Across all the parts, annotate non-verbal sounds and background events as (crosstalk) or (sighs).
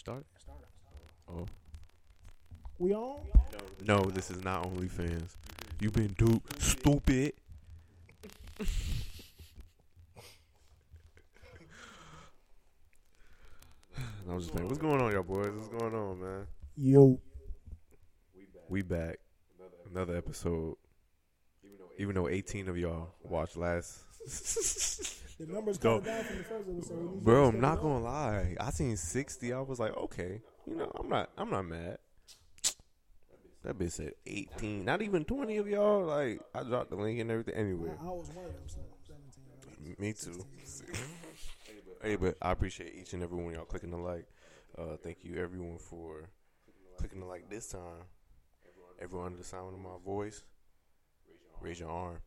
start? Oh. We on? No, this is not OnlyFans. You been duped, stupid. (laughs) I'm just playing. What's going on, y'all boys? What's going on, man? Yo. We back. Another episode. Even though 18 of y'all watched last. (laughs) The numbers Go. down from the first episode. Bro, I'm not gonna lie. I seen 60. I was like, okay, you know, I'm not, I'm not mad. That bitch said 18. Not even 20 of y'all. Like, I dropped the link and everything. Anyway, I, was one of them, so 17. me too. (laughs) hey, but I appreciate each and every one of y'all clicking the like. Uh, thank you everyone for clicking the like this time. Everyone under the sound of my voice, raise your arm.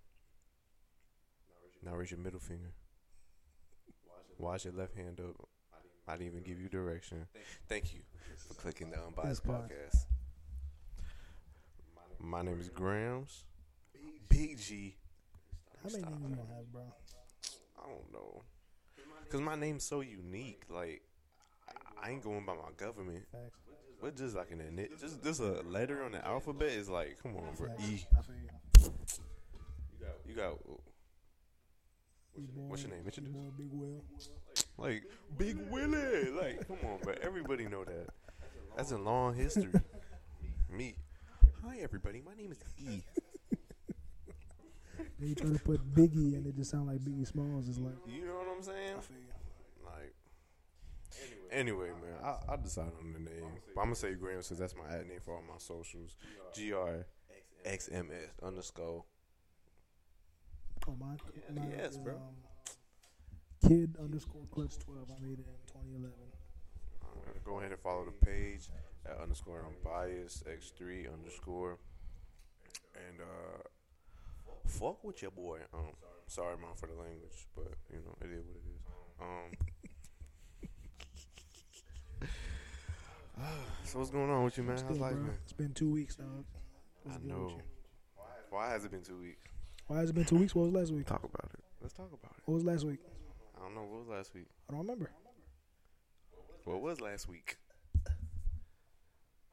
Now raise your middle finger. Wash your left hand up. I didn't even give you direction. Thank you for clicking the Unbiased. Podcast. My name is Grams. Big G. How many names you gonna have, bro? I don't know. Cause my name's so unique. Like I- ain't going by my government. Facts. But just like an init, just just a letter on the alphabet is like, come on, bro. E. I feel you. You got What's your name? E Introduce. Big Will. like Big Willie. Like, come on, bro. Everybody know that. That's a long history. (laughs) Me. Hi, everybody. My name is E. they try to put Biggie and it just sound like Biggie Smalls. is like, You know what I'm saying? I feel you. Like, anyway, man, I, I decided on the name. But I'm gonna say Graham since that's my ad name for all my socials. G R X M S underscore. Oh, mine? mine yes, is, bro. Um, kid underscore clutch 12. I made it in 2011. Uh, go ahead and follow the page at underscore unbiased x3 underscore. And uh, fuck with your boy. Um, sorry, mom, for the language, but you know it is what it is. Um. (sighs) so what's going on with you, man? How's life, man? It's been two weeks, dog. What's I know. Why has it been two weeks? Why has it been two weeks? What was last week? Talk about it. Let's talk about it. What was last week? I don't know. What was last week? I don't remember. What was last week?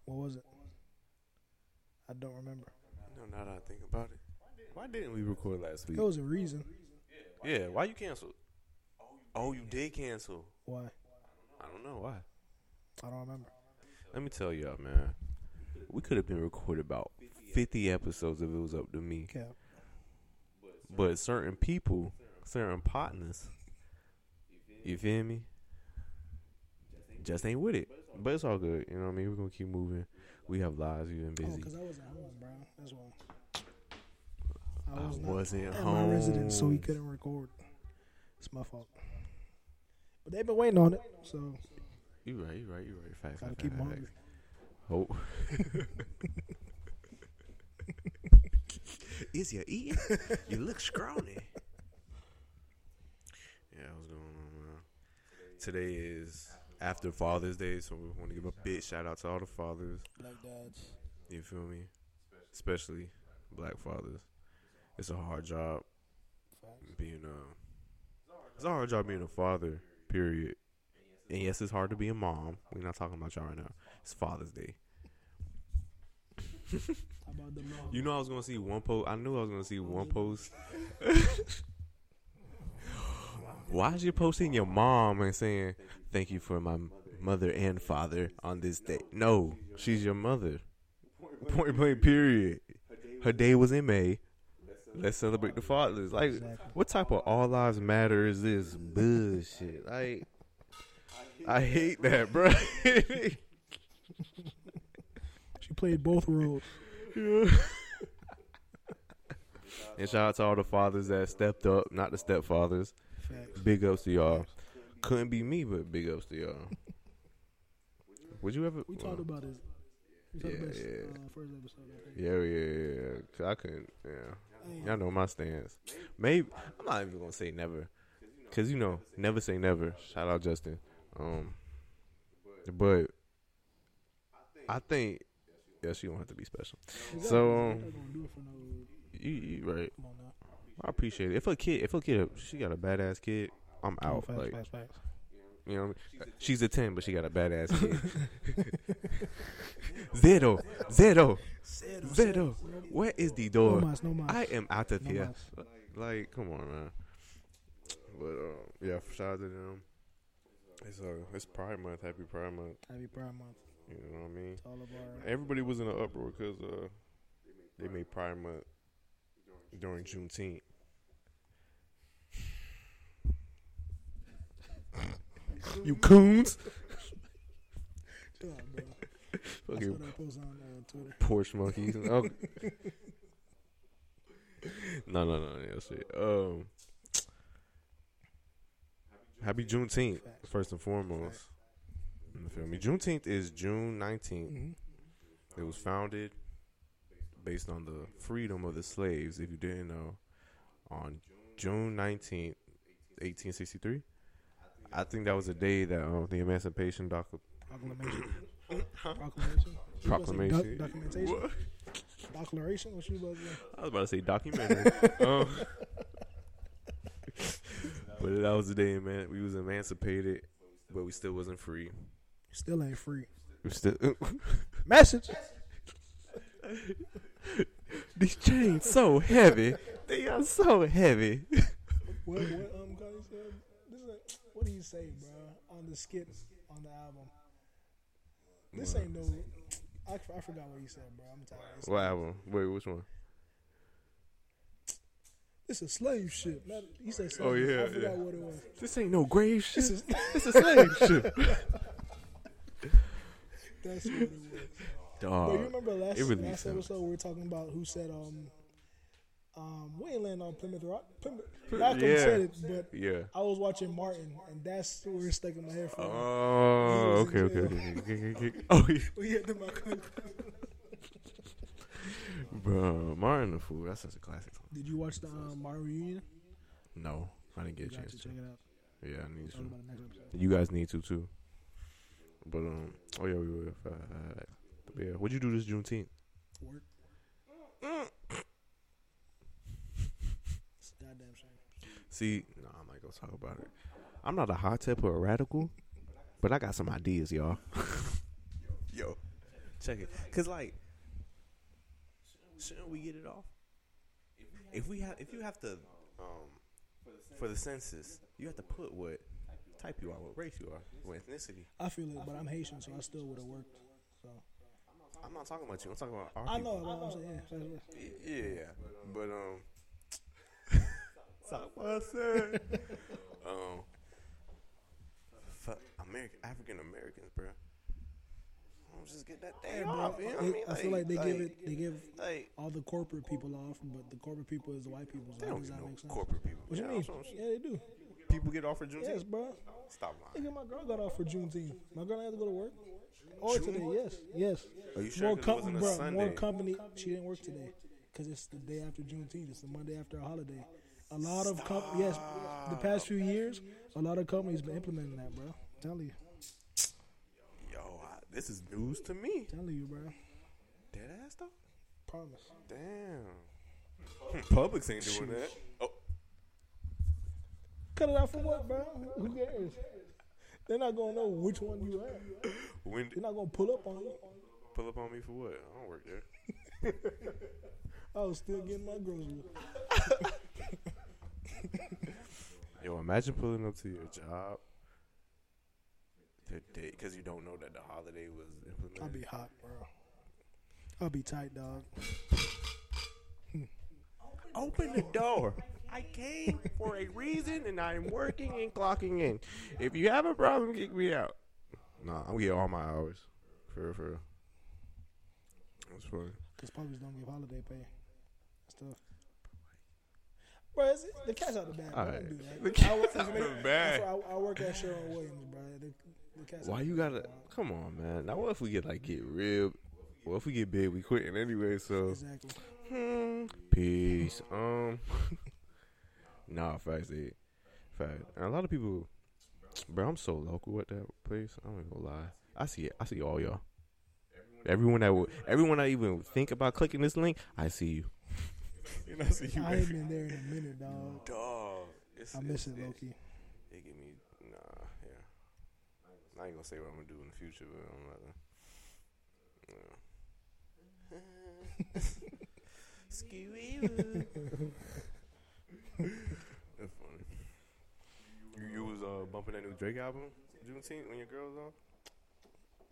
What was it? I don't remember. No, now that I think about it. Why didn't we record last week? There was a reason. Yeah, why you canceled? Oh, you did cancel. Why? I don't know why. I don't remember. Let me tell y'all, man. We could have been recorded about 50 episodes if it was up to me. Cap. But certain people, certain partners, you feel me? Just ain't with it. But it's all good. You know what I mean? We're going to keep moving. We have lives. We've been Oh, busy. because I wasn't home, bro. That's why. I was not wasn't at home. my residence, so he couldn't record. It's my fault. But they've been waiting on it, so You right, you right, you right. Facts, gotta keep facts, hungry. facts. (laughs) Hope. Is you eating? you look scrawny. (laughs) Yeah, what's going on, man? Today is after Father's Day, so we want to give a big shout out to all the fathers. Black dads. You feel me? Especially black fathers. It's a hard job being a. It's a hard job being a father. Period. And yes, it's hard to be a mom. We're not talking about y'all right now. It's Father's Day. How about the mom? You know, I was gonna see one post. I knew I was gonna see one post. (laughs) Why is you posting your mom and saying thank you for my mother and father on this day? No, she's your mother. Point blank. Period. Her day was in May. Let's celebrate the fathers. Like, what type of all lives matter is this bullshit? Like, I hate that, bro. (laughs) Played both roles. (laughs) And shout out to all the fathers that stepped up, not the stepfathers. Facts. Big ups to y'all. Couldn't be me, but big ups to y'all. Would you ever? We talked about it. We talked Yeah, yeah. uh, first episode. I. Yeah, yeah, yeah. I couldn't. Yeah, Damn. y'all know my stance. Maybe I'm not even gonna say never, cause you know, never say never. Shout out Justin. Um, but I think yeah, she don't have to be special. So, um, not gonna do it for no. You, you right. Come on now. I appreciate it. If a kid, if a kid, she got a badass kid, I'm out. facts, like, facts, facts. You know, what I mean? she's a ten, but she got a badass kid. (laughs) (laughs) Zero, zero, zero. Where is the No door? mas, no mas. I am out of No here. mas. Like, come on, man. But uh, yeah, shout out to them. It's uh, it's Pride Month. Happy Pride Month. Happy Pride Month. You know what I mean? to all of our. Everybody was in an uproar because uh, they made Pride Month during Juneteenth. (laughs) you coons! Shut up, bro. Fucking that post on uh. Porsche monkeys. (laughs) Oh. no, no, no, yeah, shit. Um, happy Juneteenth, first and foremost. You feel me? Juneteenth is June nineteenth. hmm It was founded based on the freedom of the slaves. If you didn't know, on June nineteenth, eighteen sixty three. I think that was the day that um, the Emancipation doc- Proclamation. (coughs) Proclamation. You about to say proclamation. doc- documentation. What? Declaration. What you about to say? I was about to say documentary. (laughs) um, (laughs) but that was the day, man. We was emancipated, but we still wasn't free. Still ain't free. Still Message. these chains so heavy. They are so heavy. What what um Cardi said? This is what do you say, bro? On the skit on the album. This ain't no. I, I forgot what you said, bro. I'm tired. It's- What album? Wait, which one? This is slave ship. Not, he said slave. Oh, yeah, I forgot yeah. what it was. This ain't no grave shit. This is This is slave (laughs) shit. That's what it was. (laughs) But you remember last it really last sounds- episode we were talking about who said um um we ain't land on Plymouth Rock. Plymouth, Malcolm Yeah. said it, but Yeah. I was watching Martin, and that's where it's stuck in my head from. Oh, okay, okay, okay, okay, okay. (laughs) Oh, yeah. we had the Malcolm. Bro, Martin the Fool. That's such a classic song. Did you watch the um, Martin reunion? No, I didn't get a chance to check it out. Yeah, I need to. about it next episode. You guys need to too. But um, oh yeah, we were. Uh, yeah, what'd you do this Juneteenth? Work. It's (laughs) goddamn shame. See, no, I'm not gonna talk about it. I'm not a hot tip or a radical, but I got some ideas, y'all. (laughs) Yo, check it, cause like, shouldn't we get it off? If we have, if you have to, um, for the census, you have to put what type you are, what race you are, what ethnicity. I feel it, but I'm Haitian, so I still would have worked. So I'm not talking about you. I'm talking about our I know what I'm saying. Yeah, yeah, yeah. Yeah, yeah. But um, (laughs) stop (laughs) what I said. um, fuck American African Americans, bro. Don't just get that day Hey, bro, off. You know what I mean? I feel like they give it, they give like all the corporate people off, but the corporate people is the white people. So they don't does get that no sense? corporate people. What you mean? that's what I'm Yeah, they do. People get off for Juneteenth. Yes, bro. Stop lying. Nigga, my girl got off for Juneteenth. My girl had to go to work. Or oh, today, yes, yes. Are you sure? More, 'Cause it com- wasn't a Sunday. more company. She didn't work today because it's the day after Juneteenth. It's the Monday after a holiday. A lot of com- yes, the past few years, a lot of companies been implementing that, bro. Telling you, Yo, I, this is news to me. telling you, bro. Dead ass though. Promise. Damn. (laughs) Publix ain't doing that. (laughs) Oh, Cut it out for what, bro? Who cares? They're not gonna know which one you are. when They're not gonna pull up on you. pull up on me for what? I don't work there. (laughs) I was still getting my groceries. (laughs) Yo, imagine pulling up to your job today because you don't know that the holiday was implemented. I'll be hot, bro. I'll be tight, dog. (laughs) Open the door. I came for a reason and I'm working and clocking in. If you have a problem, kick me out. Nah, I'm get all my hours. For real, for real. That's funny. Because Publix don't give holiday pay. Stuff. Bro, it's, the cat's out the bag. Bro. Alright. Don't do that. The cat's I work, out the bag. I, I work at Sherwin Williams, bro. The, the cat's Why you gotta? Come on, man. Now what if we get like get real? What if we get big? We quitting anyway. So Exactly. Hmm. Peace. Um. (laughs) nah, facts. It. Fact. And a lot of people, bro. I'm so local at that place. I'm not gonna lie. I see it. I see all y'all. Everyone that would, everyone that even think about clicking this link, I see you. (laughs) and I see you. I ain't been there in a minute, dog. Dog. It's, I miss it, Loki. It give me nah. Yeah. I ain't gonna say what I'm gonna do in the future, but I'm not. Yeah. (laughs) (laughs) Scooby That's funny. You, you was uh, bumping that new Drake album Juneteenth when your girl was on.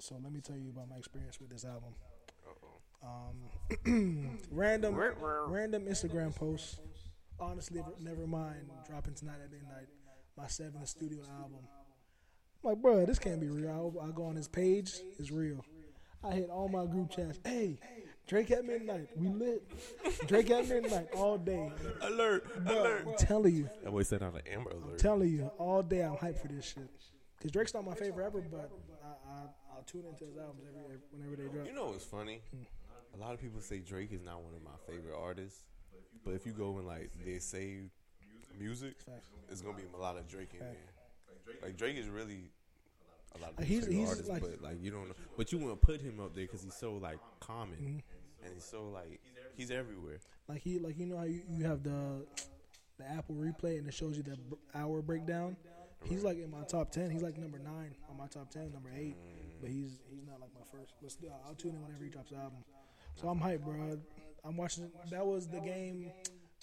So let me tell you about my experience with this album. Um, (clears throat) random, random Instagram posts. Honestly, never mind dropping tonight at midnight. My seventh studio album. I'm like, bro, this can't be real. I go on his page, it's real. I hit all my group chats. Hey, Drake at midnight. We lit. Drake at midnight all day. Alert! Bro, alert! I'm telling you. That boy said on an Amber Alert. I'm telling you, all day I'm hyped for this shit. Cause Drake's not my favorite ever, but I, I I'll tune into his albums every whenever they drop. You know what's funny? A lot of people say Drake is not one of my favorite artists, but if you go and like they say music, Facts. it's gonna be a lot of Drake in there. Like Drake is really a lot of Like, he's- favorite he's artists, like- but like you don't know. But you want to put him up there because he's so like common Mm-hmm. And he's so like he's everywhere. Like he, like you know how you, you have the the Apple replay and it shows you the b- hour breakdown. He's like in my top ten. He's like number nine on my top ten, number eight. But he's he's not like my first. But still, I'll tune in whenever he drops an album. So I'm hyped, bro. I'm watching. That was the game.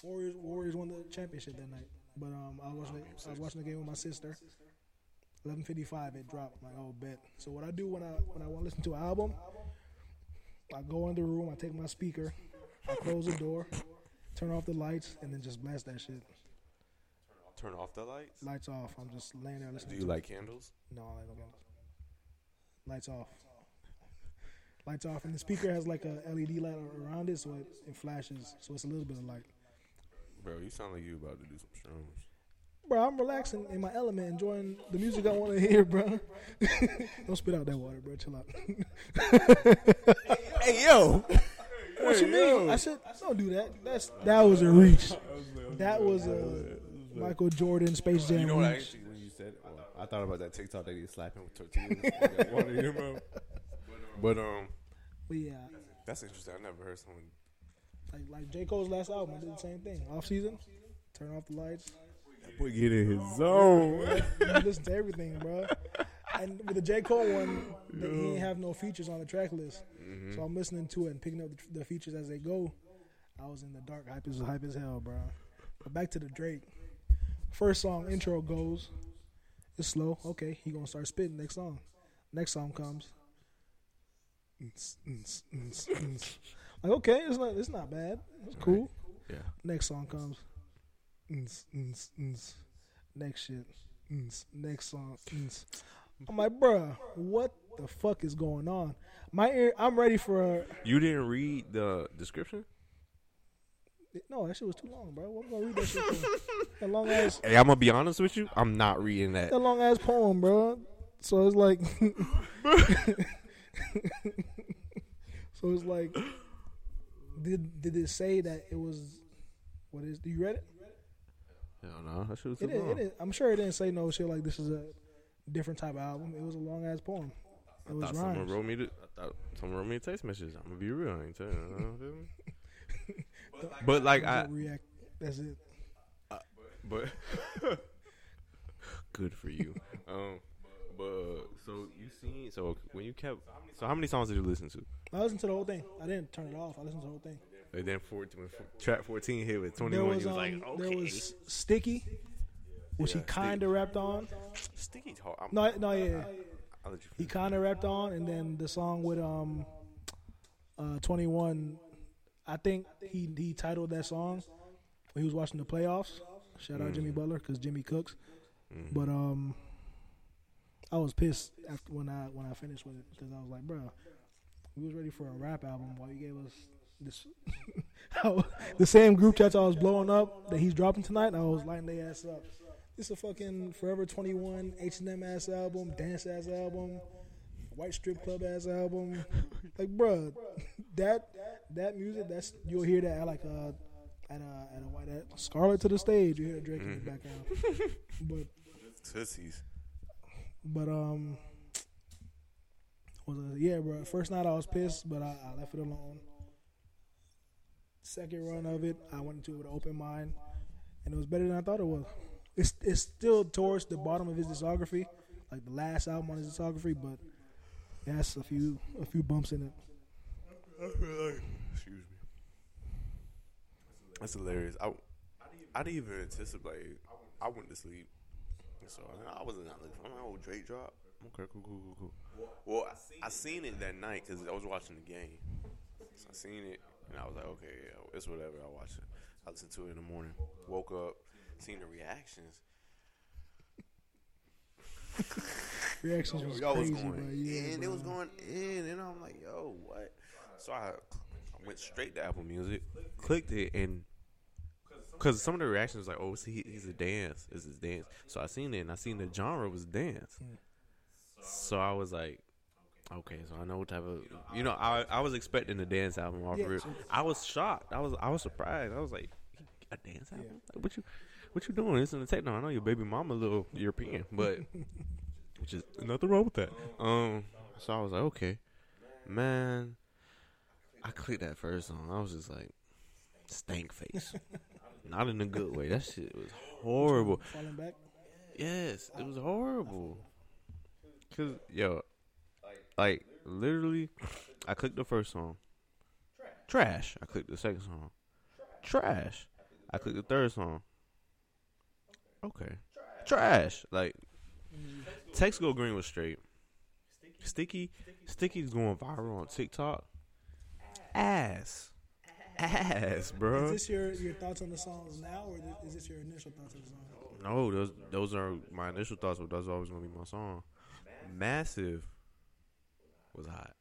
Warriors Warriors won the championship that night. But um, I was watching. I was watching the game with my sister. 11:55 it dropped. I'm like, oh bet. So what I do when I when I want to listen to an album, I go in the room. I take my speaker. I close the door, turn off the lights, and then just blast that shit. Turn off the lights. Lights off. I'm just laying there Do listening. you to like candles? No, I like no candles. Lights off. Lights off, and the speaker has like a LED light around it, so it, it flashes. So it's a little bit of light. Bro, you sound like you about to do some shrooms. Bro, I'm relaxing in my element, enjoying the music I want to hear, bro. (laughs) Don't spit out that water, bro. Chill out. (laughs) Hey yo! what you mean? I said, don't do that. That's that was a reach. (laughs) That was a Michael Jordan Space Jam You know what? I reach. actually, when you said, it, well, I thought about that TikTok that he slapping with tortillas. (laughs) with that water in your. But um, But yeah, that's interesting. I never heard someone. like like J Cole's last album, I did the same thing. Off season, turn off the lights. That boy get in his zone. You listen to everything, bro. And with the J Cole one, he didn't have no features on the track list, mm-hmm. so I'm listening to it and picking up the, the features as they go. I was in the dark, hype as hype as hell, bro. But back to the Drake. First song intro goes. It's slow. Okay, he gonna start spitting next song. Next song comes. Like okay, it's not it's not bad. It's cool. Yeah. Next song comes. Next shit. Next song. I'm like, bruh, what the fuck is going on? My ear, I'm ready for. A, You didn't read the description? no, that shit was too long, bro. What am I gonna read that shit for? (laughs) That long ass, Hey, I'm gonna be honest with you. I'm not reading that. that long ass poem, bro. So it's like, (laughs) so it's like, did did it say that it was? What is? Do you read it? Hell no, that shit was It too is, long. it is. I'm sure it didn't say no shit like this is a different type of album. It was a long ass poem. It I was thought someone rhymes. wrote me. The, I thought someone wrote me a text message. I'm gonna be real. I ain't tell you. you know, feel me? but like I, Don't react. That's it. but (laughs) good for you. (laughs) Um, but so you seen so when you kept so how many songs did you listen to? I listened to the whole thing. I didn't turn it off. I listened to the whole thing. And then 14, when track 14 hit with 21, was, you was um, like, okay. there was Sticky, which Yeah, he kind of rapped on. Sticky's hard. I'm, No, no, yeah, I'll let you he kind of rapped on, and then the song with um, uh, Twenty One. I think he he titled that song when he was watching the playoffs. Shout out Jimmy Butler because Jimmy cooks. Mm. But um, I was pissed after when I when I finished with it because I was like, bro, we was ready for a rap album while you gave us this. (laughs) the same group chats I was blowing up that he's dropping tonight, I was lighting their ass up. It's a fucking Forever Twenty One H and M ass album, dance ass album, white strip club ass album. Like, bruh, (laughs) that that music that's you'll hear that at like a at a at a white at Scarlet to the stage. You hear Drake in the background, but Tootsies. but um, was it, yeah, bro. First night I was pissed, but I, I left it alone. Second run of it, I went into it with an open mind, and it was better than I thought it was. It's it's still towards the bottom of his discography, like the last album on his discography, but it has a few a few bumps in it. Excuse me. That's hilarious. I, I didn't even anticipate. I went to sleep, so I, mean, I wasn't not looking for my old Drake drop. Okay, cool, cool, cool, cool. Well, I, I seen it that night because I was watching the game. So I seen it and I was like, okay, yeah, it's whatever. I watch it. I listened to it in the morning. Woke up, seen the reactions. (laughs) Reactions was Y'all was crazy, going bro. Yeah, in. It was going in, and I'm like, yo, what? So I, I went straight to Apple Music, clicked it, and because some of the reactions was like, oh, see, he's a dance. This is dance. So I seen it, and I seen the genre was dance. Hmm. So I was like, okay, so I know what type of, you know, I I was expecting a dance album off Yeah, of it. so- I was shocked. I was I was surprised. I was like, a dance album? Like, what you what you doing? It's in the techno. I know your baby mama a little European, but (laughs) which is nothing wrong with that. Um, so I was like, okay, man. I clicked that first song. I was just like, stank face. (laughs) Not in a good way. That shit was horrible. Falling back. Yes, it was horrible. Cause yo, like literally, I clicked the first song. Trash. I clicked the second song. Trash. I clicked the third song. Okay. Trash. Like Text Go Green was straight. Sticky. Sticky's going viral on TikTok. Ass. Ass, bro. Is this your, your thoughts on the songs now, or is this your initial thoughts on the song? No, those those are my initial thoughts, but that's always gonna be my song. Massive was hot.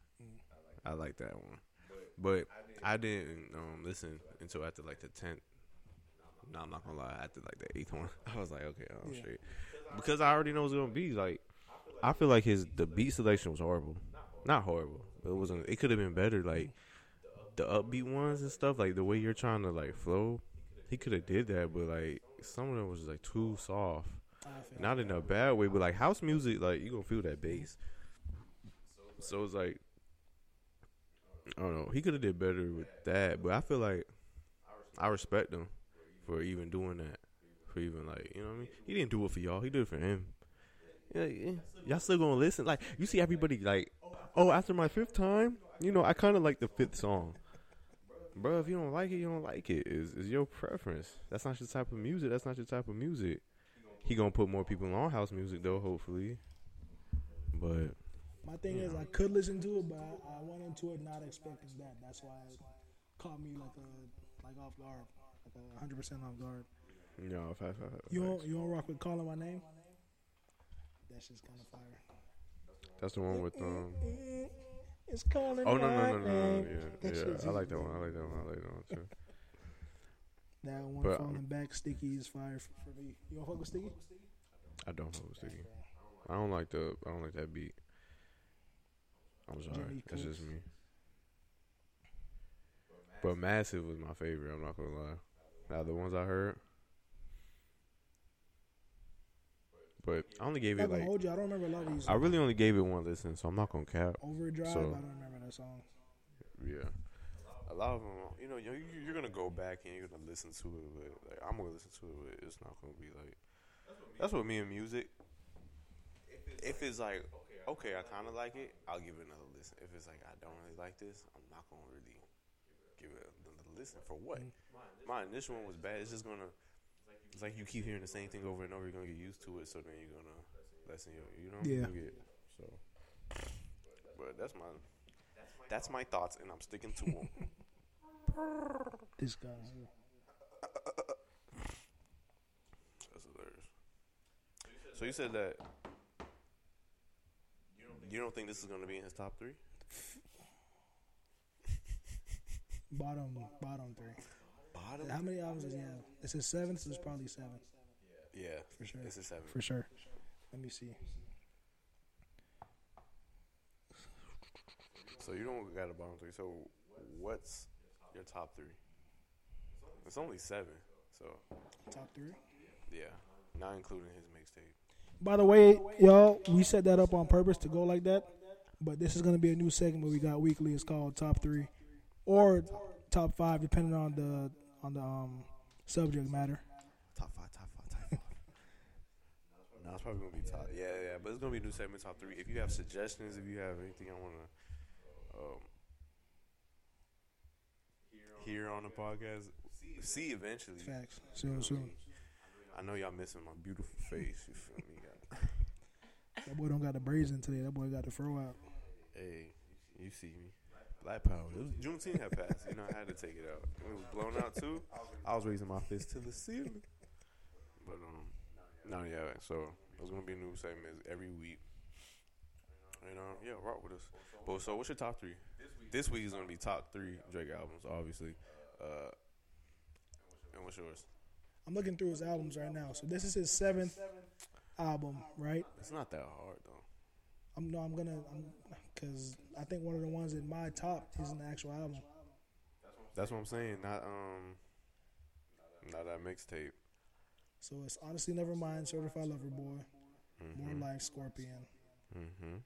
I like that one, but I didn't um, listen until after like the tenth. No, I'm not gonna lie. After like the eighth one, (laughs) I was like, okay, I'm Yeah. straight because I already know it's gonna be like. I feel like his the beat selection was horrible, not horrible, but it wasn't. It could have been better. Like the upbeat ones and stuff, like the way you're trying to like flow, he could have did that, but like some of them was like too soft. Not in a bad way, but like house music, like you gonna feel that bass. So it's like I don't know. He could have did better with that, but I feel like I respect him for even doing that. For even like you know what I mean. He didn't do it for y'all. He did it for him. Y'all still gonna listen? Like you see everybody like, oh, after my fifth time, you know, I kind of like the fifth song. Bro, if you don't like it, you don't like it. Is is your preference? That's not your type of music. That's not your type of music. He gonna put more people on house music though, hopefully. But My thing is, I could listen to it, but I, I went into it not expecting that. That's why it caught me like a like off guard, like a hundred percent off guard. you know, if I, if I- You don't you don't rock with calling my name? That's just kind of fire. that's the one with um. It's calling. My name. Oh no no no no, no yeah yeah I like that one I like that one I like that one too. That one But, falling um, back, sticky is fire for, for me. You don't fuck with sticky? I don't know Sticky. I don't like the I don't like that beat. I'm sorry, Jimmy that's just me. But Massive was my favorite. I'm not gonna lie. Now the ones I heard, but I only gave it like hold you. I don't remember a lot of these. I really only gave it one listen, so I'm not gonna cap. Overdrive. so- I don't remember that song. Yeah. A lot of them, you know, you're, you're gonna go back and you're gonna listen to it, but like I'm gonna listen to it. But it's not gonna be like. That's what me and music. If it's like, okay, I kind of like it, I'll give it another listen. If it's like I don't really like this, I'm not gonna really give it another listen. For what? Mm. Mine, this one was bad. It's just gonna. It's like you keep hearing the same thing over and over. You're gonna get used to it, so then you're gonna lessen your, you know. Yeah. You get, so. But that's my. That's my thoughts, and I'm sticking to them. (laughs) This guy. That's hilarious. So you said that you don't think this is going to be in his top three? (laughs) Bottom, bottom three. Bottom? How many albums does he have? It's his seventh, so it's probably seven Yeah, for sure. This is seven. For sure. Let me see. So you don't got a bottom three. So what's your top three? It's only seven. So Top three. yeah, not including his mixtape. By the way, y'all, we set that up on purpose to go like that. But this is gonna be a new segment we got weekly. It's called Top Three, or Top Five, depending on the on the um subject matter. Top five. Top five. Top five. (laughs) no, it's probably gonna be top. Yeah, yeah, but it's gonna be a new segment top three. If you have suggestions, if you have anything I wanna um, hear on the podcast, see eventually. Facts. Soon, soon. I know y'all missing my beautiful face. You feel me? (laughs) That boy don't got the braids in today. That boy got the fro out. Hey, you see me. Black power. It was Juneteenth had passed. You know, I had to take it out. It was blown out too. I was raising my fist to the ceiling. But um, no, yeah. So it's gonna be a new segment every week. And um, yeah, rock with us. But so, what's your top three? This week is gonna be top three Drake albums, obviously. Uh, and what's yours? I'm looking through his albums right now. So this is his seventh album, right? It's not that hard though. I'm no, I'm gonna, I'm, cause I think one of the ones in my top is an actual album. That's what I'm saying. Not um, not that mixtape. So it's honestly never mind. Certified Lover Boy, Mm-hmm. More Life, Scorpion. Mm-hmm.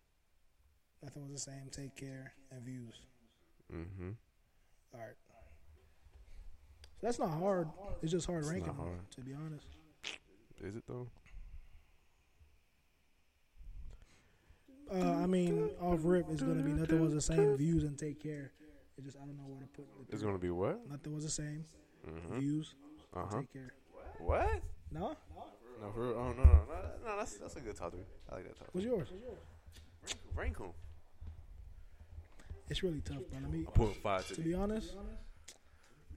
Nothing was the same. Take care and views. Mm-hmm. All right. So that's not hard. It's just hard It's ranking, hard. to be honest. Is it though? Uh, I mean, off rip, is gonna be nothing was the same. Views and take care. It just I don't know where to put the It's gonna be what? Nothing was the same. Mm-hmm. Views. Uh huh. Take care. What? No. No, for real. Oh no, no, no, no. That's that's a good top three. I like that top. What's yours? Rank 'em. It's really tough, bro. Let me. I put five to To be honest,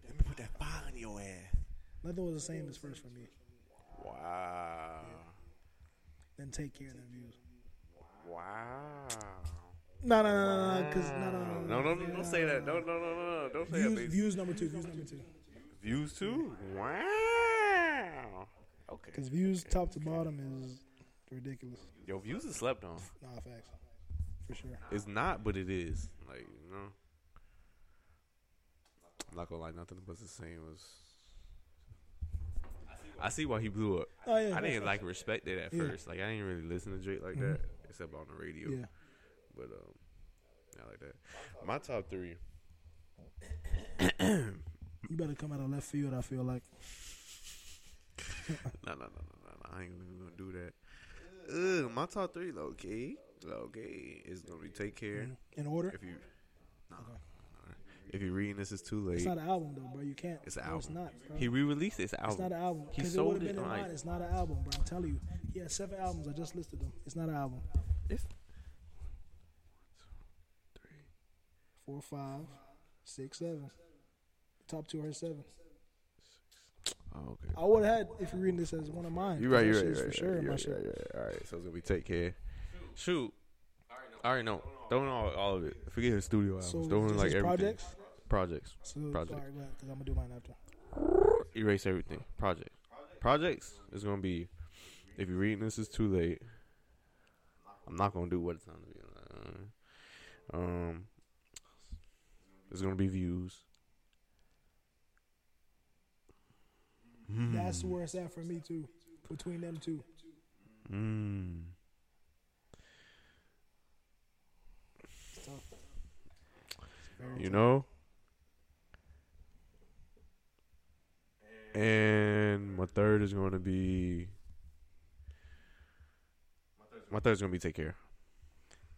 Let me put that five in your ass. nothing was the same as first for me. Wow. Then take care. Then views. Wow. No, no, no, no, no. Because no, no, no, No, no, no, don't say that. No, no, no, no, no. Don't say that. Views, Views, views number two. Views number two. views too. Wow. Okay. Because views top to bottom is ridiculous. Yo, views is slept on. Nah, facts. For sure. It's not, but it is. Like you know. I'm not gonna lie, nothing but the same was. I see why he blew up. Oh yeah. I didn't like respect it at Yeah. first. Like I didn't really listen to Drake like Mhm. that, except on the radio. Yeah. But um, I like that. My top three. (coughs) You better come out of left field. I feel like. (laughs) No, no, no, no, no. I ain't even gonna do that. Ugh, my top three, low key, low key, is gonna be take care. In order. If you, no, Okay. if you're reading this, it's too late. It's not an album though, bro. You can't. It's an bro, It's not. Bro. He re-released this album. It's not an album. He it sold it in like- It's not an album, bro. I'm telling you. He has seven albums. I just listed them. It's not an album. If Four, five, six, seven. Top two are seven. oh, okay. I would have had if you're reading this as one of mine. You're right. You're That right. shit's You're for right. sure. You're right, you're right, you're right. All right. So it's gonna be take care. Shoot. I already know. Don't know all, all of it. Forget his studio albums. So Don't like everything. projects. Projects. So, Project. All right, because I'm gonna do mine after. Erase everything. Projects. Projects is gonna be. If you're reading this, it's too late. I'm not gonna do what it's on to be. Um. It's gonna be views. That's where it's at for me too. Between them two. Mm. It's tough. It's very You tough. know? And my third is going to be. My third is going to be Take Care.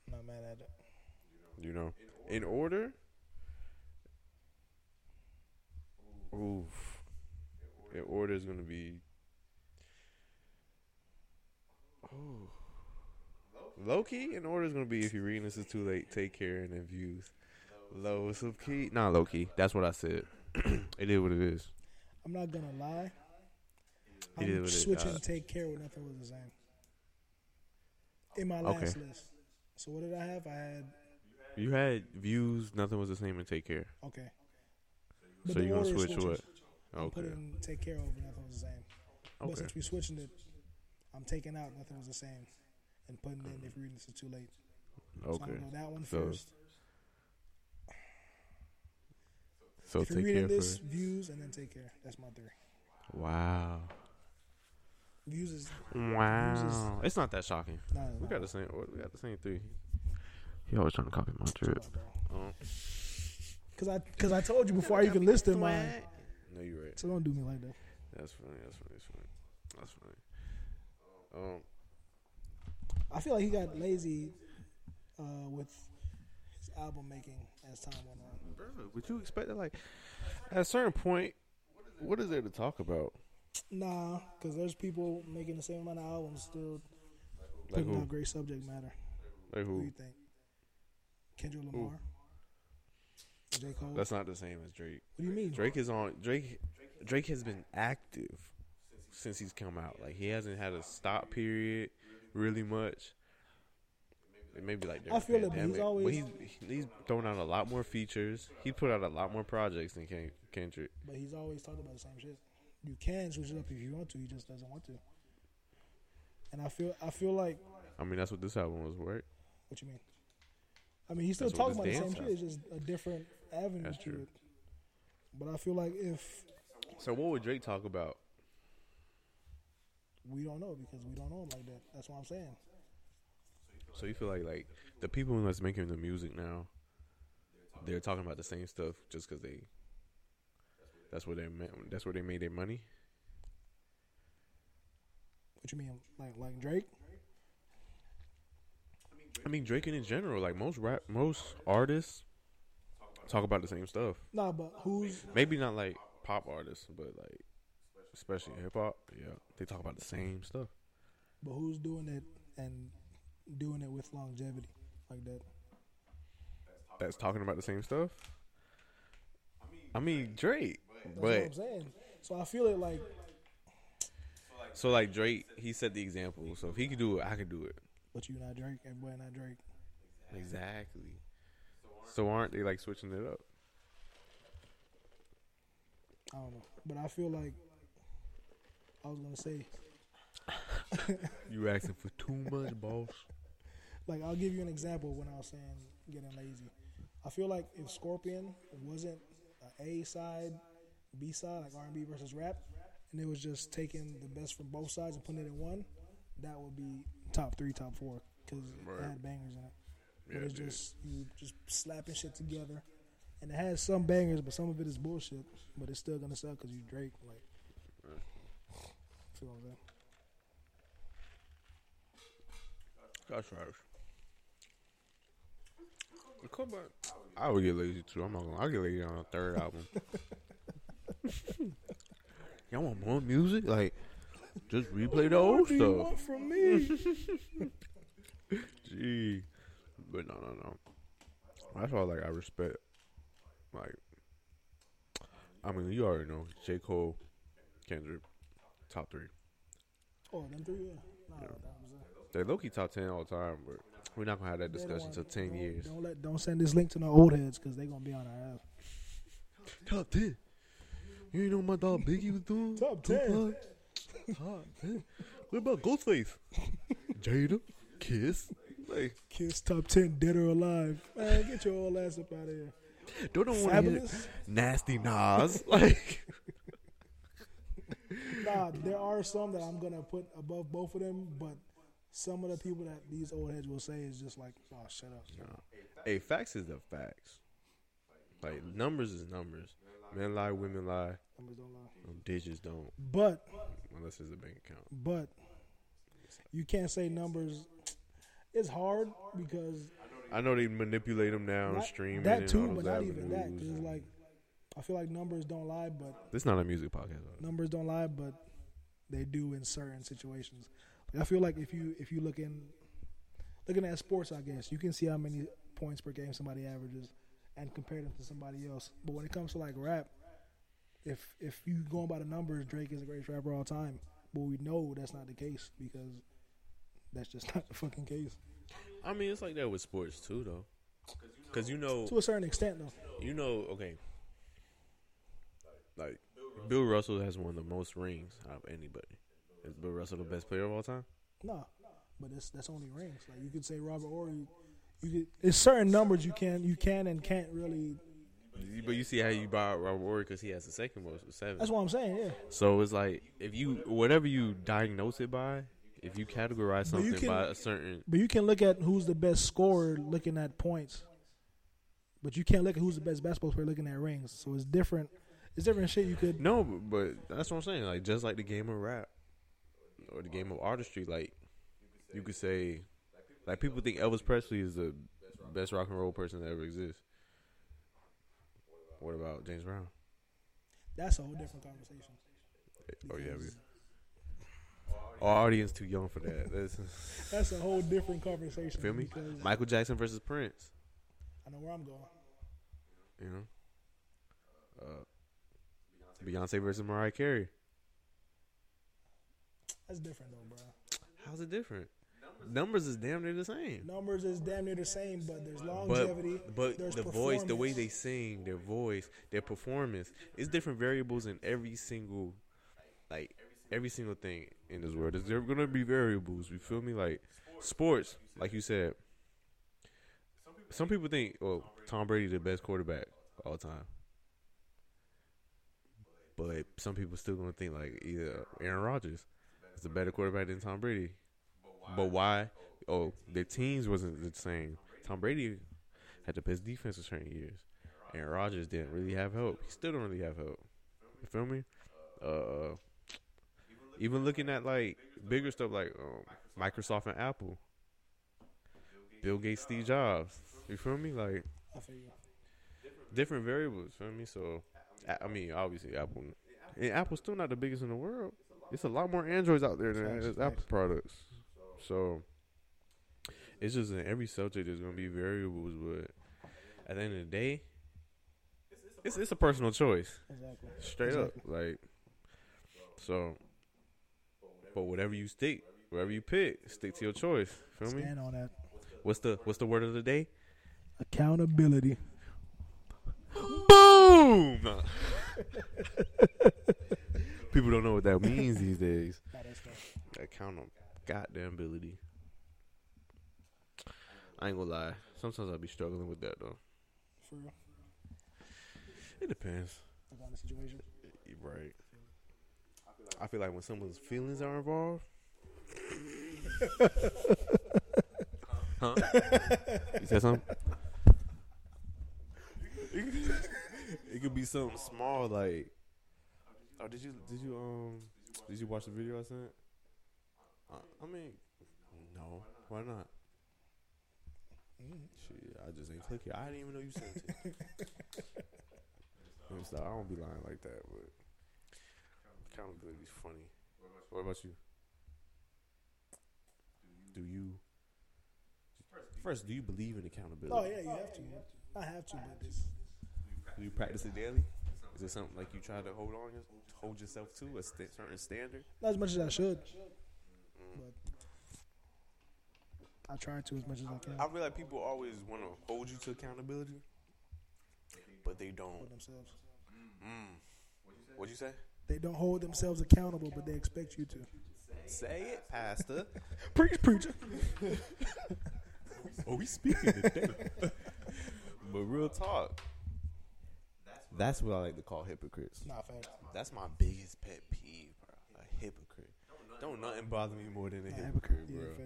Not mad at it. You know? In order? Oof. In order is going to be. Oh. Low key, in order is going to be if you're reading this is too late, Take Care, and then Views. Lowest of key. Not low key. That's what I said. (clears throat) it is what it is. I'm not gonna lie. It I'm what it is. switching Uh, take care with nothing was the same. In my last Okay. list. So what did I have? I had You had views, nothing was the same, and take care. okay. so you're gonna switch what? I'm Okay. putting take care over nothing was the same. Okay. But Okay. since we switching it, I'm taking out nothing was the same, and putting in if reading this is too late. So I'm Okay. gonna go that one So, first. So if you're take reading care this, first. views and then take care. That's my three. Wow. Views is Wow. It's not that shocking. nah, We got the same. We got the same three. He always trying to copy my drip. Oh. Cause I, cause I told you before I even listed mine. No, you're right. So don't do me like that. That's funny. That's funny. That's funny. That's funny. Um, I feel like he got lazy uh, with his album making as time went on. Bro, would you expect that? Like, at a certain point, what is there to talk about? Nah, because there's people making the same amount of albums still Like putting who? out great subject matter. Like Who do who? you think? Kendrick Lamar, J Cole. That's not the same as Drake. what do you mean? Drake is on Drake. Drake has been active since he's come out. Like he hasn't had a stop period, really much. It may be like I feel it, but he's pandemic, always- he's he's thrown out a lot more features. He put out a lot more projects than Kendrick. But he's always talking about the same shit. You can switch it up if you want to. He just doesn't want to. And I feel, I feel like, I mean, that's what this album was, right? what you mean? I mean, he's still That's talking about the same shit. It's just a different avenue That's to true. it. But I feel like if So what would Drake talk about? we don't know because we don't know him like that. That's what I'm saying. So you feel like like the people that's making the music now, they're talking about the same stuff just because they. That's where they that's where they made their money. What you mean, like like Drake? I mean Drake in general, like most rap, most artists talk about the same stuff. Nah, but who's Maybe not like pop artists, but like especially hip hop. Yeah, they talk about the same stuff. but who's doing it and doing it with longevity like that? That's talking about the same stuff. I mean Drake, That's what I'm saying. So I feel it like so like Drake, he set the example. So if he could do it, I could do it. But you not Drake, everybody not Drake. Exactly. So aren't they like switching it up? I don't know. But I feel like I was gonna say, (laughs) You asking for too much, boss. like I'll give you an example when I was saying getting lazy. I feel like if Scorpion wasn't a A side, B side, like R and B versus rap, and it was just taking the best from both sides and putting it in one, that would be top three, top four, because Right. it had bangers in it. But Yeah, it's dude. just you just slapping shit together, and it has some bangers, but some of it is bullshit. But it's still gonna suck because you Drake. Like, Right. feel what I'm saying? That's right. Come back. I would get lazy too. I'm not gonna. I'll get lazy on a third album. (laughs) (laughs) Y'all want more music? Like, just replay the old What do you stuff. want from me? (laughs) Gee, but no, no, no. That's why, like, I respect. Like, I mean, you already know J. Cole, Kendrick, top three. oh, them three, yeah. Nah, Yeah. that was it. They low key top ten all the time, but we're not gonna have that discussion until ten don't- years. Don't let don't send this link to no old heads because they're gonna be on our ass. Top ten. You ain't know my dog Biggie was doing? Top 10. Tupac? Top ten. What about Ghostface? Jada, Kiss. Like, Kiss top ten, dead or alive. Man, get your old ass up out of here. don't want to hear nasty Nas. (laughs) Like, Nah, there are some that I'm gonna put above both of them, but some of the people that these old heads will say is just like, oh, shut up. nah. hey, facts is the facts. Like numbers is numbers. Men lie, women lie. Numbers don't lie. Um, digits don't, But unless it's a bank account. but you can't say numbers. It's hard because I know they manipulate them now and streaming that too, but not even that. Because it's like I feel like numbers don't lie, but This not a music podcast. though. numbers don't lie, but they do in certain situations. Like I feel like if you if you look in looking at sports, I guess you can see how many points per game somebody averages and compare them to somebody else. But when it comes to like rap, if if you going by the numbers, Drake is the greatest rapper of all time. But we know that's not the case because that's just (laughs) not the fucking case. I mean, it's like that with sports too, though. Because you know, To a certain extent, though. you know, okay, like Bill Russell has won the most rings out of anybody. Is Bill Russell the best player of all time? No, but it's that's only rings. Like you could say Robert Horry. You could. It's certain numbers you can you can and can't really. But you see how you buy Robert Horry because he has the second most with seven. That's what I'm saying. Yeah. So it's like if you whatever you diagnose it by, if you categorize But you something can- by a certain, But you can look at who's the best scorer looking at points. But you can't look at who's the best basketball player looking at rings. So it's different. It's different shit you could. no, but, but that's what I'm saying. Like just like the game of rap or the game of artistry, like you could say Like people think Elvis Presley is the best rock and roll person that ever exists. What about James Brown? That's a whole different conversation. Oh yeah, we. Our audience too young for that. That's, (laughs) That's a whole different conversation. Feel me? Michael Jackson versus Prince. I know where I'm going. You know, uh, Beyonce versus Mariah Carey. That's different though, bro. How's it different? Numbers is damn near the same. Numbers is damn near the same, but there's longevity. But but there's the voice, the way they sing, their voice, their performance, it's different variables in every single, like every single thing in this world. There's there gonna be variables. You feel me? Like sports, like you said. Some people think, oh, Tom Brady the best quarterback of all time. But some people still gonna think like either Aaron Rodgers is a better quarterback than Tom Brady. But why? Oh, the teams wasn't the same. Tom Brady had the best defense for certain years. Aaron Rodgers didn't really have help. He still don't really have help. You feel me? Uh, even looking at like bigger stuff like um, Microsoft and Apple, Bill Gates, Steve Jobs. You feel me? Like I feel you. different variables. Feel me? So, I mean, obviously Apple, and Apple's still not the biggest in the world. It's a lot more Androids out there than Facts, there's facts. Apple products. So, it's just in every subject there's gonna be variables, but at the end of the day, it's it's a personal choice, Exactly. straight up. Like, so, but whatever you stick, whatever you pick, stick to your choice. Feel me? Stand on that. What's the what's the word of the day? Accountability. Boom. Nah. (laughs) People don't know what that means these days. That is fair. Account of goddamn ability. I ain't gonna lie. Sometimes I'll be struggling with that though. For real. It depends. Like on the situation. Right. I feel like when someone's feelings are involved. huh? (laughs) You said something? it could be something small like. Oh, did you did you um did you watch the video I sent? Uh, I mean, no. Why not? Shit, I just ain't click it. I didn't even know you sent it. (laughs) Stop. I don't be lying like that, but accountability is funny. What about you? Do you first? Do you believe in accountability? Oh yeah, you have to. I have to, but it's Do you practice it daily? Is it something like you try to hold on, hold yourself to a st- certain standard? not as much as I should. But I try to as much as I can I feel like people always want to hold you to accountability, but they don't. themselves. Mm. What'd you say? They don't hold themselves accountable, but they expect you to. Say it, Pastor. (laughs) Preach, preacher. (laughs) Oh, we speaking today. (laughs) but real talk. That's what I like to call hypocrites. Nah, fact. That's my biggest pet peeve, bro. A hypocrite. Don't nothing bother me more than a Nah, hypocrite, Yeah, bro.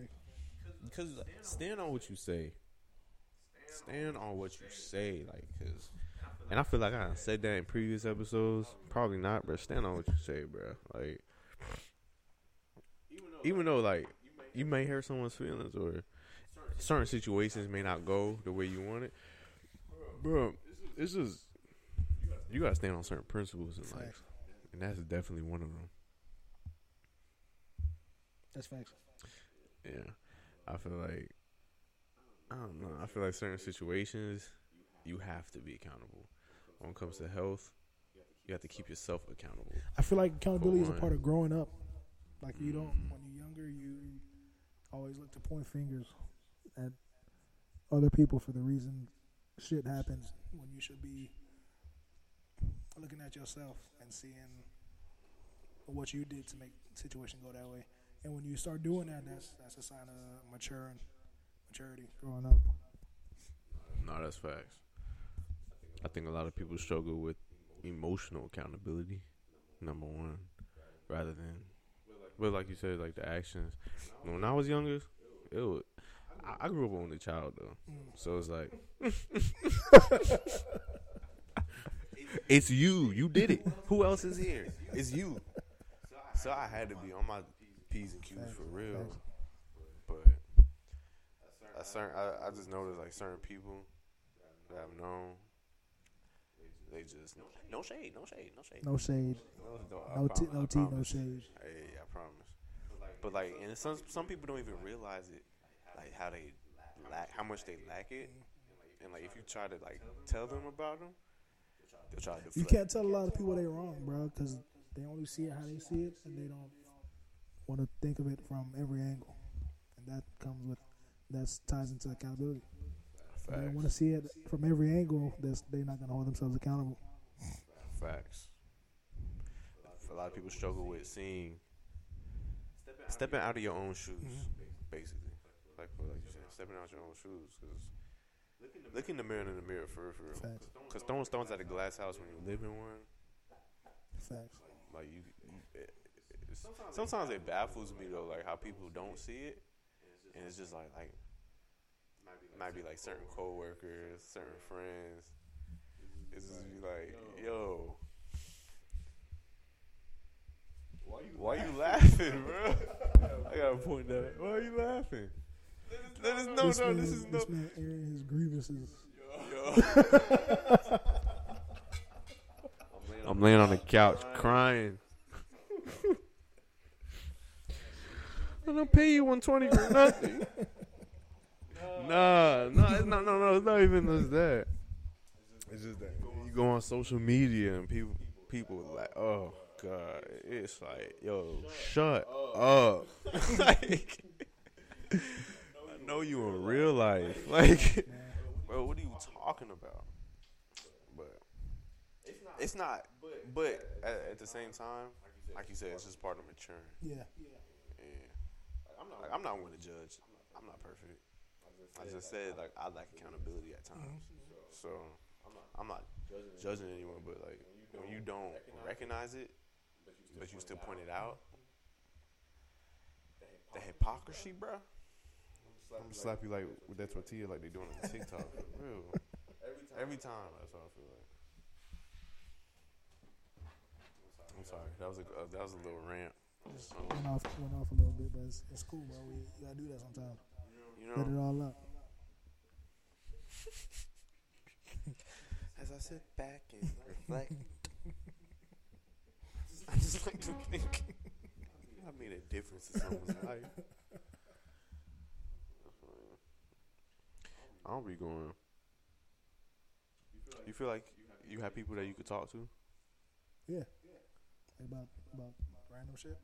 Because stand on what you say. Stand on what you say, like, cause, and I feel like I said that in previous episodes. Probably not, but stand on what you say, bro. Like, even though like you may hurt someone's feelings or certain situations may not go the way you want it, bro. It's just you gotta stand on certain principles in life, and that's definitely one of them. That's facts. Yeah, I feel like I don't know. I feel like certain situations you have to be accountable. When it comes to health, you have to keep yourself accountable. I feel like accountability is a part of growing up. Like you don't, mm-hmm. when you're younger, you always look to point fingers at other people for the reason shit happens when you should be looking at yourself and seeing what you did to make the situation go that way. And when you start doing that, that's that's a sign of maturing, maturity, growing up. No, that's facts. I think a lot of people struggle with emotional accountability. Number one, rather than, but like you said, like the actions. When I was younger, it was. I, I grew up only a child though, mm. so it's like, (laughs) it's you. You did it. Who else is here? It's you. So I had to be on my p's and q's for real. But a certain. I, I just noticed like certain people that I've known. They just no shade, no shade, no shade. No shade. No, I No tea, prom- no tea, no shade. Hey, I promise. But like, and some some people don't even realize it, like how they lack, how much they lack it, and like if you try to like tell them about them, they'll try to deflect. You can't tell a lot of people they wrong, bro, because they only see it how they see it, and they don't want to think of it from every angle, and that comes with that ties into accountability. If they want to see it from every angle. That's they're not gonna hold themselves accountable. Facts. A lot of people struggle with seeing stepping out of your own shoes, mm-hmm. basically. Like like you said, stepping out your own shoes. Cause look in the mirror in the mirror for real, for real. Facts. Cause throwing stones at a glass house when you live in one, Facts. like you, it's, sometimes it baffles me though, like how people don't see it, and it's just like like might be like certain coworkers, certain friends. It's just be like, yo, why you laughing, bro? (laughs) I gotta point that. Why are you laughing? Let us know. this no, man, this is no. this man airing his grievances. Yo. (laughs) I'm laying on the couch crying. I don't pay you 120 for nothing. (laughs) Nah, nah, it's not, no, no, it's not even just that. It's just that you go on social media and people, people like, oh god, it's like, yo, shut up. (laughs) (laughs) like, I know you in real life, like, bro, what are you talking about? But it's not. But at, at the same time, like you said, it's just part of maturing. Yeah. And like, I'm not one to judge. I'm not perfect. I just said like I lack accountability at times. So I'm not judging anyone, but like when you don't recognize it, but you still point it out, the hypocrisy, bro. I'm gonna slap you like with that tortilla, like they're doing on TikTok. Real. Every time, that's how I feel like. I'm sorry. That was a uh, that was a little rant. Just went off, went off a little bit, but it's, it's cool, bro. We you gotta do that sometimes. You Let it all up. as I sit back and reflect, I just like to think I made a difference in someone's life. I don't be going. You feel like you have people that you could talk to? Yeah. Like about about random shit.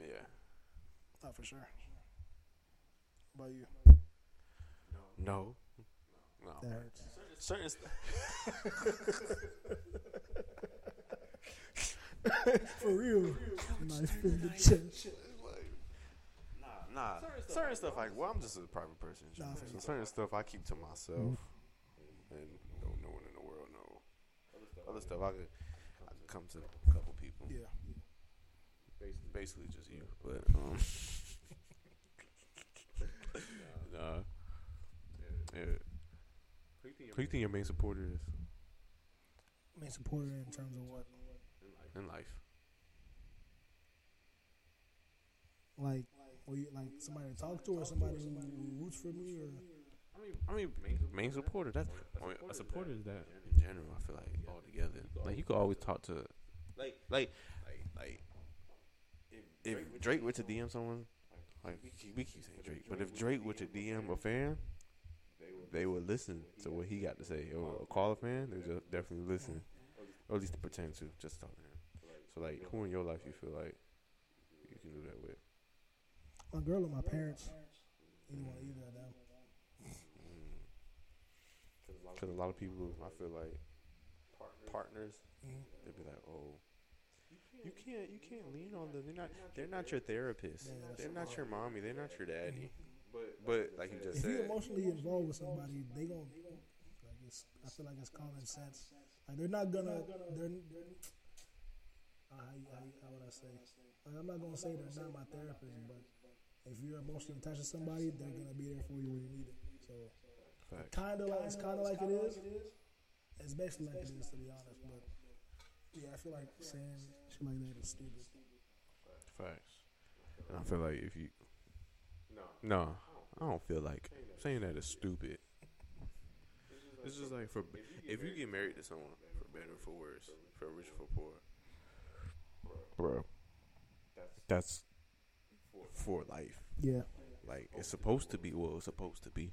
Yeah. Not for sure. About you. No. No. That hurts. Certain st- (laughs) For real. (laughs) Knife in the chest. Nah, certain stuff like well, I'm just a private person. Nah, so you. certain stuff I keep to myself, mm-hmm. and don't no one in the world know. Other stuff I could, I could come to a couple people. Yeah. Basically just you, but um, (laughs) (laughs) nah, yeah. Who you think your main supporter is Main supporter in terms of what? in life? Like, were you like somebody to talk to or somebody who, who roots for me or? I mean, I mean, main supporter. That's I mean, a supporter is that in general. I feel like all together. Like you could always talk to, like, like, like, if Drake were to DM someone, like we keep, we keep saying Drake, but if Drake were to DM a fan, they would listen to what he got to say. Or a call a fan, they would just definitely listen, or at least pretend to just talk to him. So like, who in your life you feel like you can do that with? My girl or my parents? Either one, either of them. Because a lot of people, I feel like partners, Mhm. they'd be like, "Oh, you can't, you can't lean on them. They're not, they're not your therapist. They're not your mommy. They're not your daddy." But but like you just If you're said, emotionally involved with somebody, they gon' like it's. I feel like it's common sense. Like they're not gonna. They're. How, you- how, how would I say? Like, I'm not gonna say they're not my therapist, but if you're emotionally attached to somebody, they're gonna be there for you when you need it. So kind of like it's kind of like it is. It's basically like it is to be honest, but yeah, I feel like saying shit like that is stupid. facts. And I feel like if you, no, No. I don't feel like saying that is stupid. It's just like for if you get married to someone for better or for worse, for rich or for poor, bro, that's for life. Yeah. Like it's supposed to be what it's supposed to be.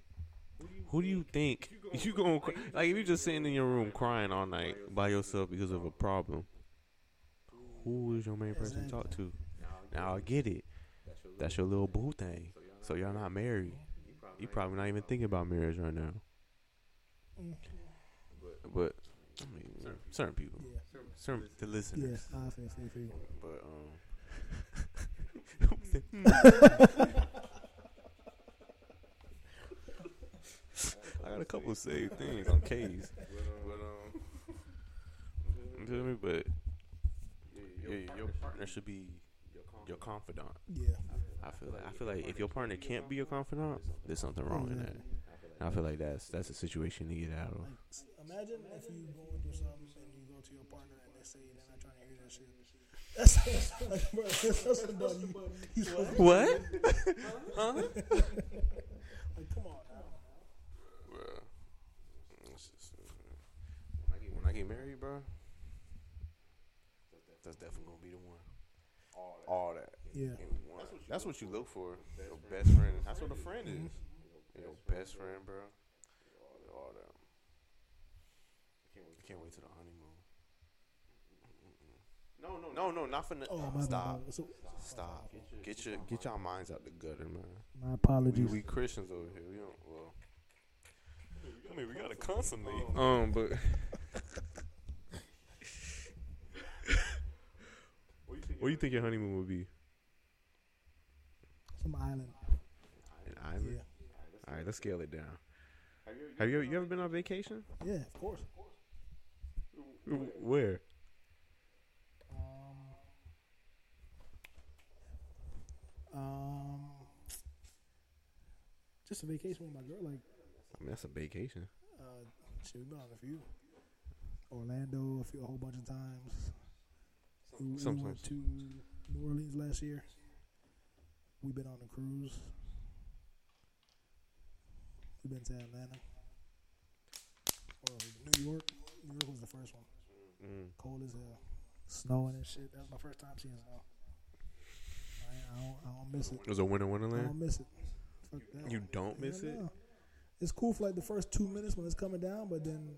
Who do you think (laughs) you gonna cry? like if you just sitting in your room crying all night by yourself because of a problem? Who is your main person to talk to? Now I get it. That's your little boo thing. So y'all not married. You probably not even thinking about marriage right now. But I mean, certain people, Yeah. certain the Yeah. listeners. I feel. But um, (laughs) (laughs) I got a couple of saved things on K's. (laughs) But um, you feel me? But yeah, your partner should be your confidant. Yeah. I feel like I feel like if your partner can't be your confidant, there's something wrong in that. And I feel like that's that's a situation to get out of. Like, s- imagine if you going through something and you go to your partner and they say they're not trying to hear that shit. That's (laughs) like, bro, that's some. You, you What? (laughs) huh? Like, come on now. Bruh. It's just, uh, when, I get, when get married, bro, that's definitely gonna be the one. All that. Yeah. in one. That's what you look for. Your best friend. That's what a friend is. Your best friend, bro. All that. I can't wait to the honeymoon. No, no, no, no, not for no. Oh, my bad, Stop. bad. So, Stop. Get your get your minds out the gutter, man. my We, apologies. we Christians over here. We don't. Well, I mean, we gotta constantly. Um, but. What do you think your honeymoon would be? Some island. An island. Yeah. All right, let's scale it down. Have you you ever been on vacation? Yeah, of course. Where? Um, um, just a vacation with my girl. Like, I mean, that's a vacation. uh, shit, we've been on a few. Orlando, a few, a whole bunch of times. We, Sometimes. went to New Orleans last year. We've been on a cruise. We've been to Atlanta. Or New York. New York was the first one. Mm. Cold as hell. Snowing and shit. That was my first time seeing snow. I, I, don't, I don't miss it. It was a winter wonderland? I don't miss it. Fuck that. You don't miss it. no. It's cool for like the first two minutes when it's coming down, but then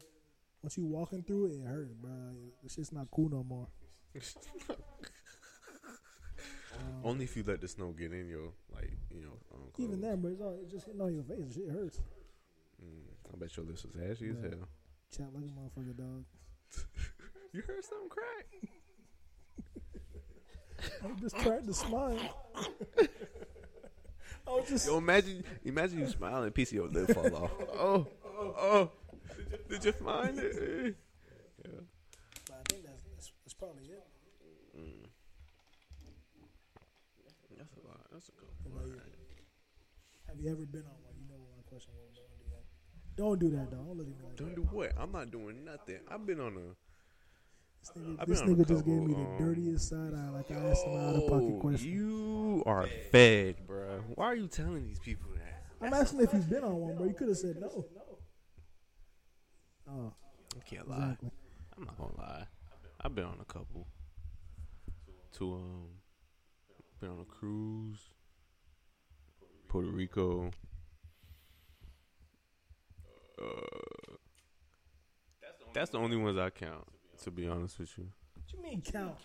once you walking through it, it hurts, bro. The shit's not cool no more. Um, Only if you let the snow get in your like you know. Um, even then, but it's all it's just hitting on your face. Shit hurts. Mm, I bet your lips was ashy as hell. Chat like a motherfucker, dog. (laughs) You heard something crack? (laughs) I just tried to smile. (laughs) I was just. Yo, imagine, imagine you smiling, piece of your lip fall off. Oh, oh, did you, did you find it? Yeah. But I think that's, that's, that's probably it. Mm. That's a lot. That's a good What one. about you? Have you ever been on one? You know what my question was. Don't do that. Don't do that, dog. Don't look at me like Don't that. do what? I'm not doing nothing. I've been on a. This nigga, this been on a nigga just gave me the um, dirtiest side eye, like I asked him out of pocket question. You are fed, bro. Why are you telling these people that? I'm asking if you've been on one, bro. You could have said no. Oh, I can't lie. exactly. I'm not gonna lie. I've been on a couple. To um, been on a cruise. Puerto Rico. Uh, that's the only ones I count. To be honest with you, What you mean count?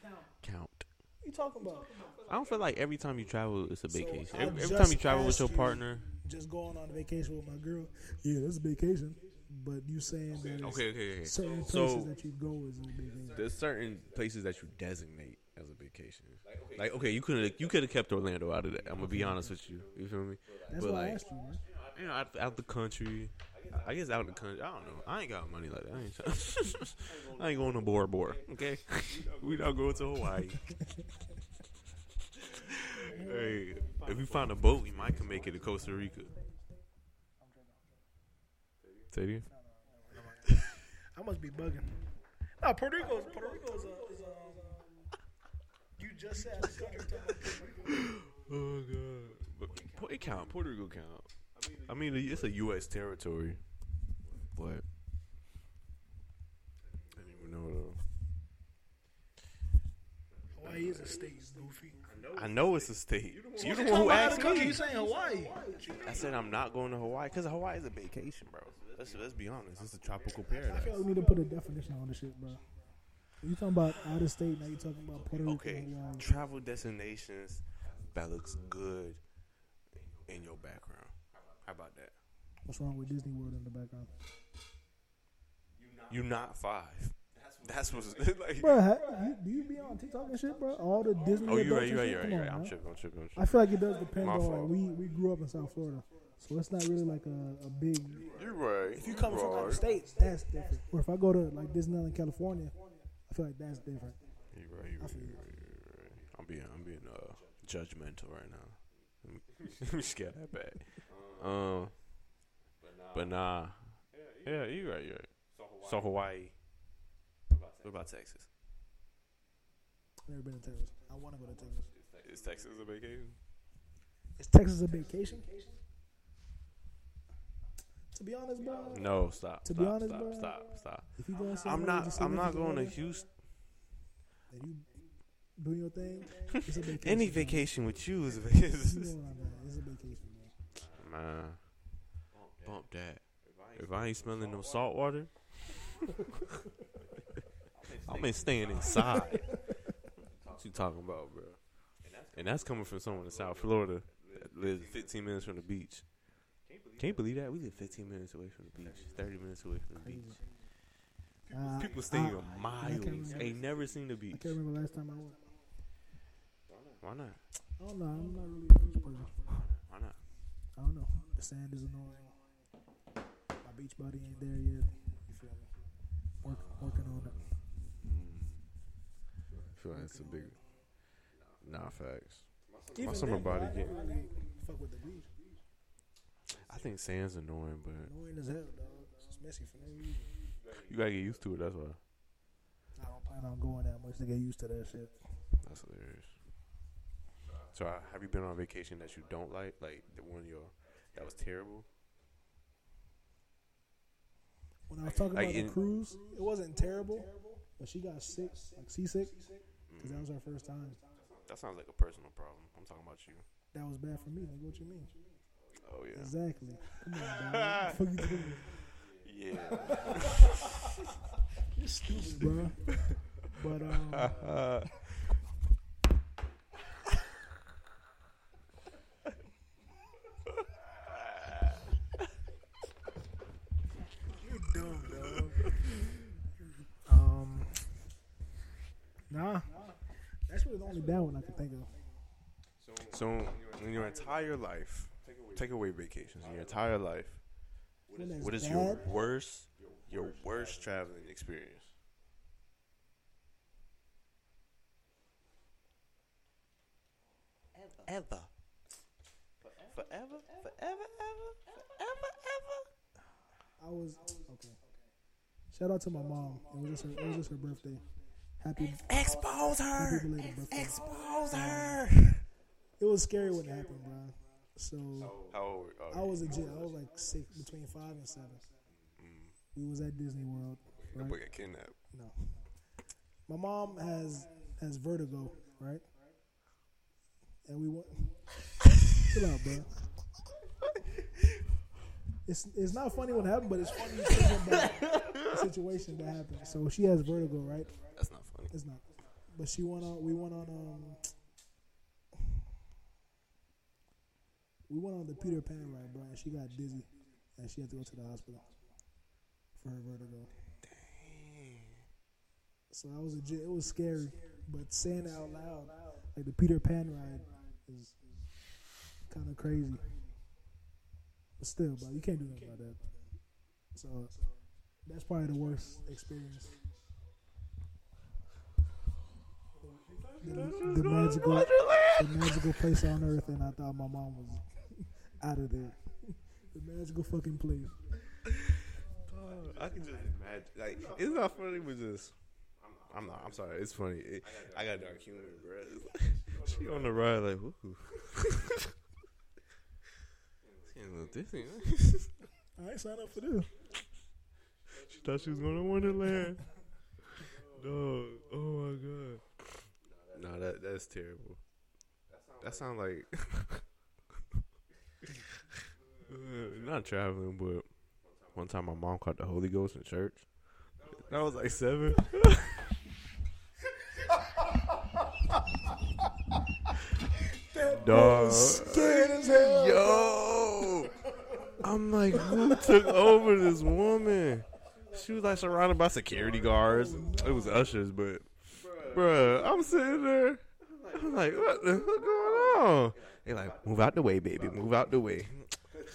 count. What you talking about? I don't feel like every time you travel, it's a So, vacation. I every, every time you travel with your you- partner. Just going on a vacation with my girl. Yeah, that's a vacation. But you saying that Okay, okay, okay. certain places that you go is a vacation. There's certain places that you designate as a vacation. Like, okay, you could have you could have kept Orlando out of that. I'm gonna be honest with you. You feel me? That's but why I like, asked you, man. you know, out, out the country. I guess out in the country. I don't know. I ain't got money like that. I ain't, (laughs) I ain't going to Bora Bora. Okay, (laughs) we not going to Hawaii. (laughs) hey, if we find a boat, we might can make it to Costa Rica. Say it again. I must be bugging. No, Puerto Rico's Puerto Rico's. is, a, is You just said the country. talking about Puerto Rico. Oh god, but it count. Puerto Rico count. I mean, it's a U.S. territory, but I didn't even know though. Hawaii is a state, goofy. I know it's a state. You the one who asked me. You saying Hawaii? I said I'm not going to Hawaii because Hawaii is a vacation, bro. Let's let's be honest. It's a tropical paradise. I feel like we need to put a definition on this shit, bro. You talking about out of state? Now you talking about Puerto Rico? Okay, and travel destinations that looks good in your background. How about that? What's wrong with Disney World in the background? You not five. That's what's (laughs) like. Bro, ha, you, do you be on TikTok and shit, bro? All the Disney. Oh, you right, you and right, shit? you right, you on, right. I'm man. tripping, I'm tripping, I'm tripping. I feel like it does depend My on fault. like, we we grew up in South Florida, so it's not really like a, a big. You're right. If you come from right. other states, that's different. Or if I go to like Disneyland, California, I feel like that's different. You're right, you're I right, feel you're right, you're right. I'm being, I'm being uh, judgmental right now. (laughs) Let me scare that back. Um, but nah, yeah, you're right, you're right. So Hawaii. What about Texas? I've never been to Texas. I want to go to Texas. Is Texas a vacation? Is Texas a vacation? To be honest, bro. No, stop. To stop, be honest, stop, bro, stop, stop. If you going I'm somewhere not. with I'm not going to Houston. And you doing your thing. It's a (laughs) vacation. Any bro. vacation with you is a You know vacation. what I? It's a vacation, bro. Man, bump that. If I ain't smelling no salt water, (laughs) I'm been staying inside. (laughs) what you talking about, bro? And that's coming from someone in South Florida that lives 15 minutes from the beach. Can't believe that we live 15 minutes away from the beach, 30 minutes away from the beach. Uh, People staying I- miles. remember. Ain't never seen the I beach. can't remember last time I went. Why not? I don't know. I'm not really a beach person. Why not? I don't know. The sand is annoying. My beach body ain't there yet. You feel me? Work, working on it. I feel like it's a big. Nah, facts. Even summer then, body I don't getting- really fuck with the beach. I think sand's annoying, but Annoying as hell, dog. It's messy for no reason. you gotta get used to it. That's why. I don't plan on going that much to get used to that shit. That's hilarious. So, uh, have you been on a vacation that you don't like, like the one your that was terrible? When I was talking Like about in- the cruise, it wasn't terrible, but she got sick, like seasick, because that was her first time. That sounds like a personal problem. I'm talking about you. That was bad for me. Like, what you mean? Oh yeah. Exactly. Come on, (laughs) dog. Fuck you doing? Yeah. You're stupid, bro. But um, you're dumb, dog. Um, nah, that's really the only bad one I can think of. so, in your entire life, take away vacations. In your entire life, One that's what is your worst, your worst traveling experience? Ever. Forever, forever, ever, forever, ever. I was okay. Shout out to my mom. It was just her, it was just her birthday. Happy Expose happy birthday. Expose her. It was scary when it happened, bro. So How old? I was a kid. I was like six, between five and seven. We was at Disney World. Right? boy got kidnapped. No. My mom has has vertigo, right? And we went. Chill out, bro. It's it's not funny what happened, but it's funny thinking about the situation that happened. So she has vertigo, right? That's not funny. It's not. But she went on. We went on. Um, we went on the Peter Pan ride, bro, and she got dizzy, and she had to go to the hospital for her vertigo. So I was a, it was scary, but saying it out loud, like the Peter Pan ride, is kind of crazy. But still, bro, you can't do nothing about that. So that's probably the worst experience. The, the magical, the magical place on earth, and I thought my mom was out of there. the magical fucking place. I can just imagine. Like, it's not funny, but just. I'm not. I'm sorry. It's funny. It, I got dark humor, bro. (laughs) She on the ride, like, woo. (laughs) ain't- This (laughs) ain't. I ain't signed up for this. she thought she was going to Wonderland. Dog. Oh my god. No, that that's terrible. That sounds like Uh, not traveling, but one time my mom caught the Holy Ghost in church. I was like seven. Dog. As hell. Yo, I'm like, who took over this woman? She was like surrounded by security guards. It was ushers, but bruh, I'm sitting there. I'm like, what the fuck going on? They're like, move out the way, baby, move out the way.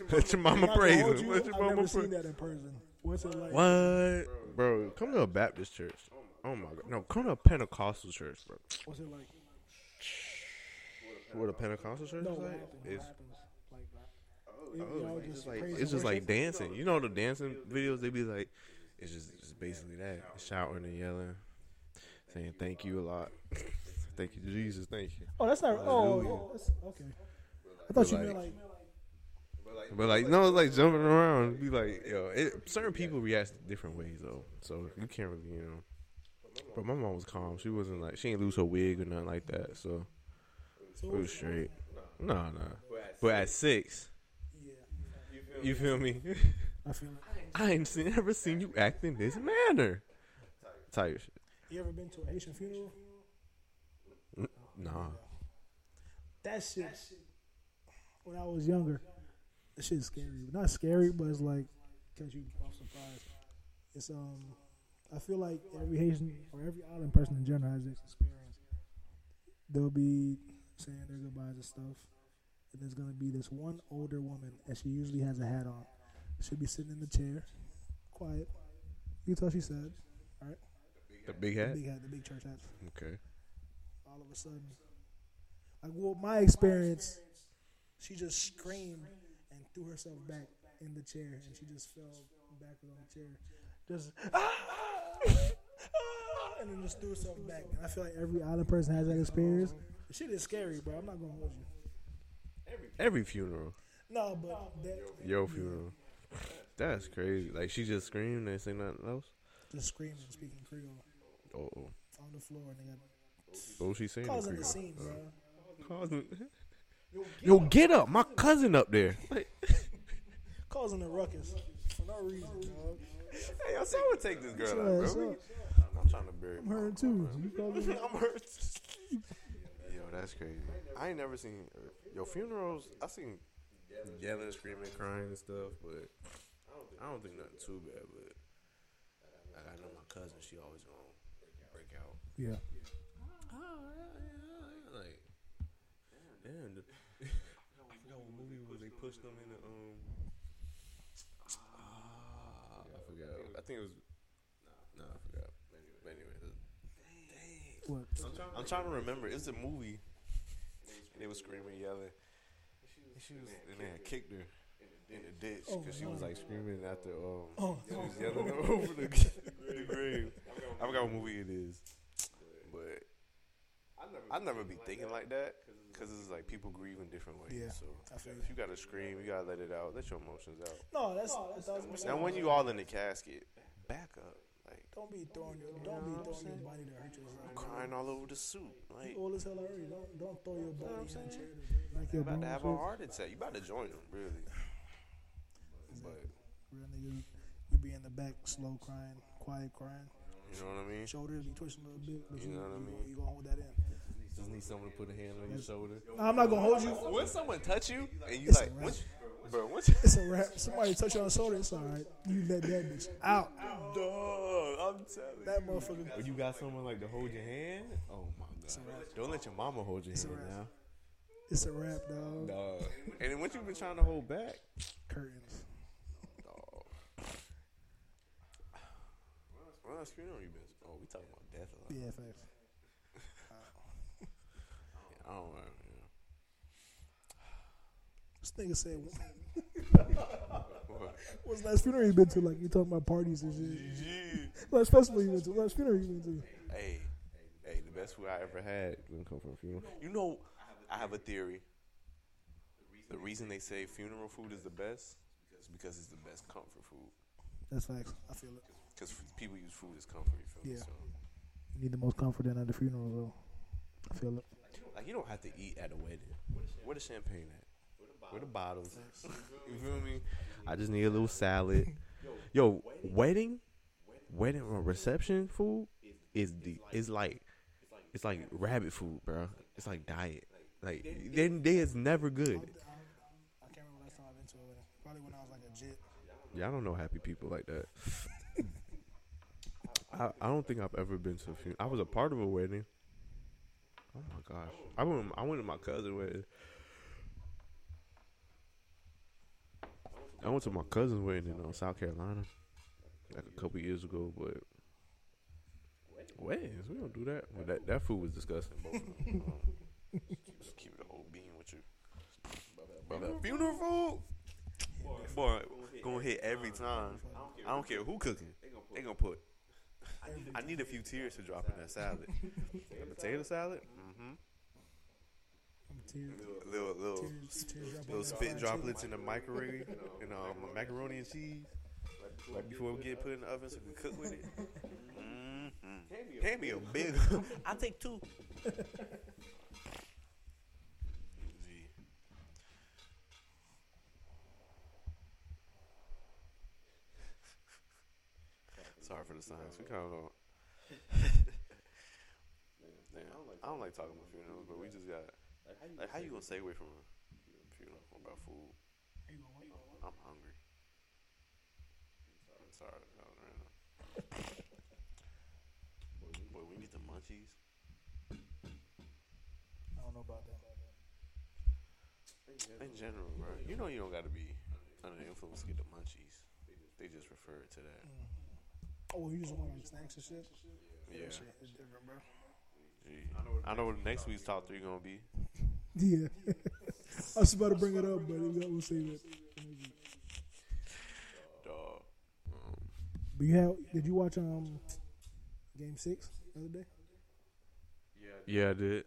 (laughs) Let your mama Not praise him. Let your I've mama never seen praise. that in person. What's it like? What, bro? Come to a Baptist church. Oh my god, no, come to a Pentecostal church, bro. What's it like? What a Pentecostal church No, is what like? happens? What It's happens? Like, Oh, y'all it's just just like praise it's and just like worship? dancing. You know the dancing videos they be like, it's just it's basically that shouting and yelling, saying thank you a lot, (laughs) thank you Jesus, thank you. Oh, that's not. Oh, Hallelujah. Oh, that's, okay. I thought you But meant like- like. But like no, it's like jumping around. Be like yo, it, certain people react different ways though, so you can't really you know. But my mom was calm. She wasn't like she ain't lose her wig or nothing like that, so it was straight. No, no. But at six, you feel me? I feel it. I ain't seen, never seen you act in this manner. Type shit. You ever been to a Haitian funeral? Nah. That shit. When I was younger, that shit's scary. Not scary, but it's like catch you off surprise. It's um, I feel like every Haitian or every island person in general has this experience. They'll be saying their goodbyes and stuff, and there's gonna be this one older woman, and she usually has a hat on. She'll be sitting in the chair, quiet. You can tell she's sad. The big hat, The big hat, the big church hat. Okay. all of a sudden. Like well, my experience, she just screamed threw herself back in the chair, and she just fell backward on the chair, just (laughs) and then just threw herself back. And I feel like every island person has that experience. The shit is scary, bro. I'm not gonna hold you. Every funeral. No, but that Your funeral. That's crazy. Like she just screamed and say nothing else. just screaming, speaking Creole Oh, oh. on the floor, and they got what was she saying? causing the Creole? scene, bro. Uh-huh. Causing. (laughs) Yo, get up! My cousin up there. Like, (laughs) Causing a ruckus for no reason, dog. hey, yo, someone take this girl out, bro. shut I'm trying to bury. I'm hurt too. You causing (laughs) I'm hurt. Yo, that's crazy. I ain't never seen uh, your funerals. I seen yelling, screaming, crying and stuff, but I don't think nothing too bad. But like, I know my cousin. She always gonna break out. yeah. Oh yeah, like damn. The, I forgot what movie it was. They pushed them in the um. Ah, I forgot. I think it was. No, I forgot. But anyway, it- What? I'm trying to remember. It's a movie. And they were screaming, yelling. And she was, and they had kicked her in the ditch because she was like screaming after. Um, Oh, she was yelling (laughs) over the, the (laughs) grave. I forgot what movie it is, but I never be thinking like that because it's like people grieve in different ways. Yeah, So I feel you. if you gotta scream, you gotta let it out. Let your emotions out. No, that's a thousand percent. Now when you all in the casket, back up. Like Don't be throwing your don't be throwing your body to hurt yourself. crying all over the suit. Like You old as hell already. Don't don't throw your body I'm in the saying? like your you about to have a heart attack. You about to join them, really. (sighs) But Real niggas, we be in the back, slow crying, quiet crying. you know what I mean? Shoulders be twitching a little bit, but You you, know what I you, mean? you gonna hold that in. Just need someone to put a hand on your shoulder. I'm not gonna hold you. When someone touch you and you It's like, a wrap. once, bro, It's a wrap. Somebody touch you on the shoulder, it's all right. You let that bitch out. dog, I'm telling That motherfucker. When you got someone like to hold your hand, oh my god! Don't let your mama hold your It's hand now, It's a wrap, dog. dog. And then once you've been trying to hold back, Curtains. dog. Well, that's funeral you been. Oh, we talking about death a lot. Yeah, facts. Oh, I. Yeah. This nigga said, (laughs) What? "What's the last funeral you been to?" Like you talking about parties and shit. Last festival you been to? Last funeral you been to? Hey, hey, the best food I ever had didn't come from a funeral. You know, I have a theory. the reason they say funeral food is the best is because it's the best comfort food. That's facts. I feel it. Because people use food as comfort. You feel me? Yeah. So, You need the most comfort in at the funeral, though. I feel it. Like you don't have to eat at a wedding. Where the champagne at? Where the bottles? (laughs) you feel me? I just need a little salad. (laughs) Yo, wedding, wedding or reception food is the is like it's like rabbit food, bro. It's like diet. Like then they is never good. I can't remember last time I've been to a wedding. Probably when I was like a jit. Yeah, I don't know happy people like that. (laughs) I, I don't think I've ever been to a funeral. I was a part of a wedding. Oh my gosh, I went. I went to my cousin wedding. I went to my cousin's wedding in uh, South Carolina, like a couple years ago. But weddings, we don't do that. But that that food was disgusting. Both of them. Just keep it a whole bean with you. But that funeral food, boy, gonna hit every time. I don't care who cooking. They gonna put. I need a few tears to drop in that salad. That potato salad, mm-hmm. Tears, Little little tears, tears drop on little spit fried droplets chicken. in the microwave and um, macaroni and cheese right before we get put in the oven so we can cook with it. Mm-hmm. Hand me a big. I take two. (laughs) Gee. Sorry for the silence. We kind of don't. (laughs) Damn, I don't like talking about funerals, but we just got. Like, how you gonna stay away from a funeral about food? I'm hungry. I'm sorry. I was random. Boy, we get the munchies. I don't know about that. In general, bro, you know you don't got to be under the influence to get the munchies. They just refer to that. Mm-hmm. Oh, you just want like snacks and shit? Yeah. That shit is different, bro. Gee. I know what next week's top three gonna be. (laughs) Yeah. (laughs) I was about to bring it up, but we'll save it. Dog. But you have? Did you watch um Game Six the other day? yeah, I did.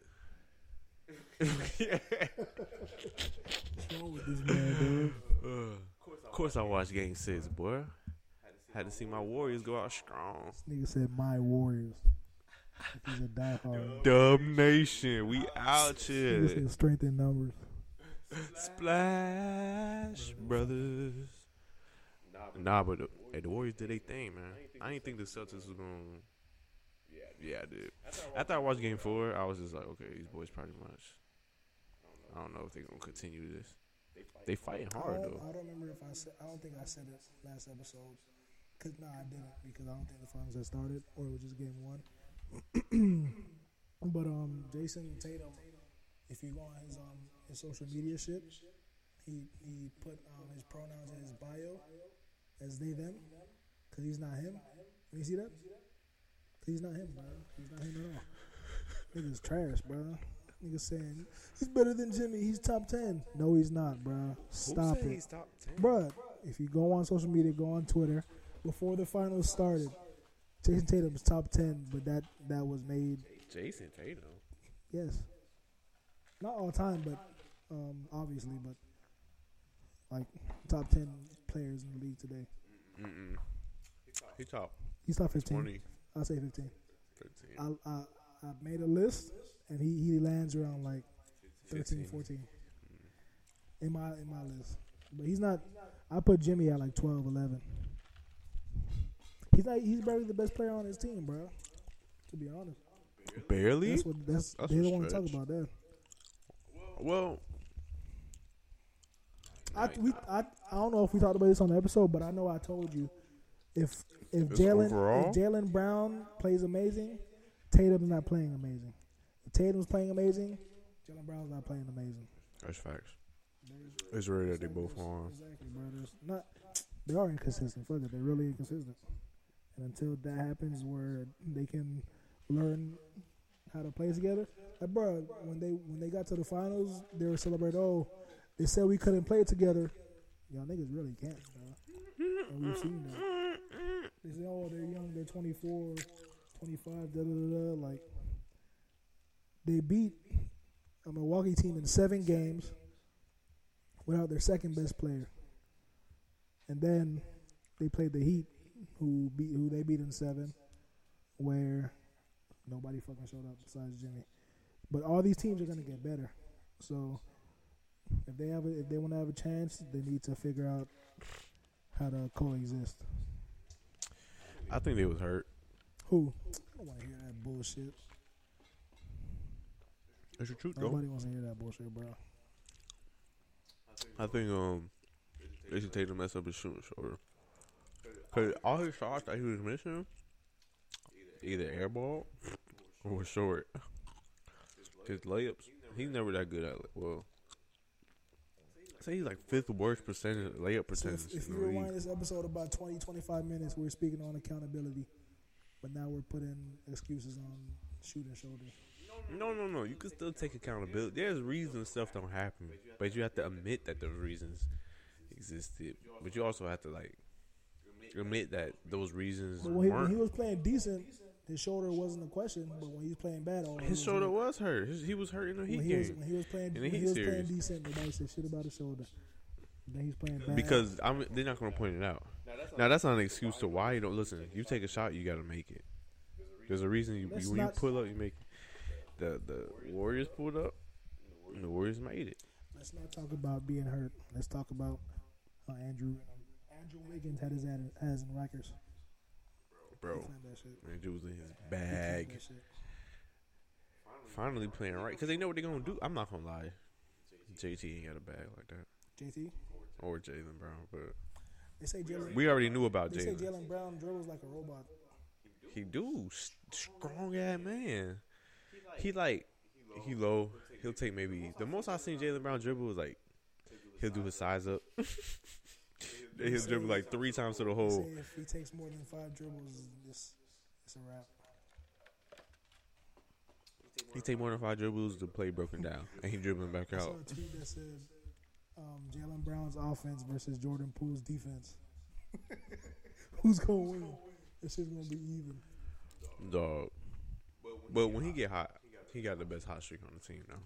(laughs) What's wrong with this man, dude? of course, I watched Game Six, boy. Had to see my Warriors go out strong. dog? Nigga said my Warriors. Like he's a diehard. Dub Nation, we out Nigga here. said strength in numbers. Splash Brothers. Nah, but the, hey, the Warriors did their thing, man. I didn't think the Celtics was going. to Yeah, I did. After I watched Game Four, I was just like, okay, these boys pretty much. I don't know if they're gonna continue this. They fighting hard though. I don't remember if I said. I don't think I said it last episode. Cause nah, I didn't because I don't think the finals had started or it was just game one. but um, Jayson Tatum, if you go on his um his social media shit, he he put um his pronouns in his bio as they them, cause he's not him. Can you see that? he's not him, bro. He's not him at all. Niggas trash, bro. Niggas saying he's better than Jimmy. He's top ten. No, he's not, bro. Stop it. he's top ten? Bruh, if you go on social media, go on Twitter, before the finals started, Jayson Tatum's top ten, but that that was made Jayson Tatum. yes, not all time, but um, obviously, but like top ten players in the league today. Mm-mm. He top He's top fifteen. 20, I'll say fifteen. 15. I I I made a list, and he he lands around like 13, 15. 14 in my in my list. But he's not. I put Jimmy at like 12, 11. He's not. He's barely the best player on his team, bro. To be honest, Barely? that's what that's. That's they don't want to talk about that. Well, I we I, I don't know if we talked about this on the episode, but I know I told you if if Jaylen if Jaylen Brown plays amazing, Tatum's not playing amazing. If Tatum's playing amazing, Jaylen Brown's not playing amazing. that's facts. It's rare that they both are. Exactly, bro. Not they are inconsistent. Fuck it, they're really inconsistent. And until that happens, where they can learn how to play together, like, bro, when they when they got to the finals, they were celebrating. Oh, they said we couldn't play together. Y'all niggas really can't, bro. And we've seen that. They say, oh, they're young, they're 24, 25, da da da da. Like, they beat a Milwaukee team in seven games, without their second best player, and then they played the Heat, who beat who they beat in seven, where nobody fucking showed up besides Jimmy. But all these teams are gonna get better, so if they have a, if they want to have a chance, they need to figure out how to coexist. I think they was hurt. Who? I don't want to hear that bullshit. That's your truth, though. Nobody wants to hear that bullshit, bro. I think um they should take the mess up his shooting shoulder. Cause all his shots that he was missing, either airball or short. His layups, he's never that good at it. Well, I say he's like fifth worst percentage layup So percentage if, if you the league. rewind this episode about 20, 25 minutes, we're speaking on accountability, but now we're putting excuses on shooting shoulders. No, no, no. You can still take accountability. There's reasons stuff don't happen, but you have to admit that those reasons existed. But you also have to like admit that those reasons But when he, when weren't. he was playing decent, his shoulder wasn't a question. But when he was playing bad, all His shoulder was hurt. His, he was hurt in the Heat when he was game when he was playing In the when he was playing series. decent, nobody said shit about his shoulder. Then he's playing bad because I'm. They're not going to point it out. Now that's not an excuse to why you don't listen. You take a shot, you got to make it. There's a reason you, Let's when you not- pull up, you make. It. The the Warriors pulled up, and the Warriors made it. Let's not talk about being hurt. Let's talk about how Andrew uh, Andrew Wiggins had his has in Rikers. Bro, shit. man, was in his bag. Finally playing right because they know what they're gonna do. I'm not gonna lie, JT ain't got a bag like that, JT. or Jaylen Brown, but They say Jaylen. we already knew about They say Jaylen. Jaylen Brown dribbles like a robot. He do strong ass man. He like he low. He'll take maybe the most I've seen Jaylen Brown dribble is like he'll do his size up. (laughs) He'll dribble like three times to the hole. if he takes more than five dribbles, it's, it's a wrap. He take more than five dribbles to play broken down, and he dribbling back I saw out. a tweet that said um, Jaylen Brown's offense versus Jordan Poole's defense. (laughs) Who's gonna win? This shit's gonna be even. Dog. But when he get hot, he got the best hot streak on the team now.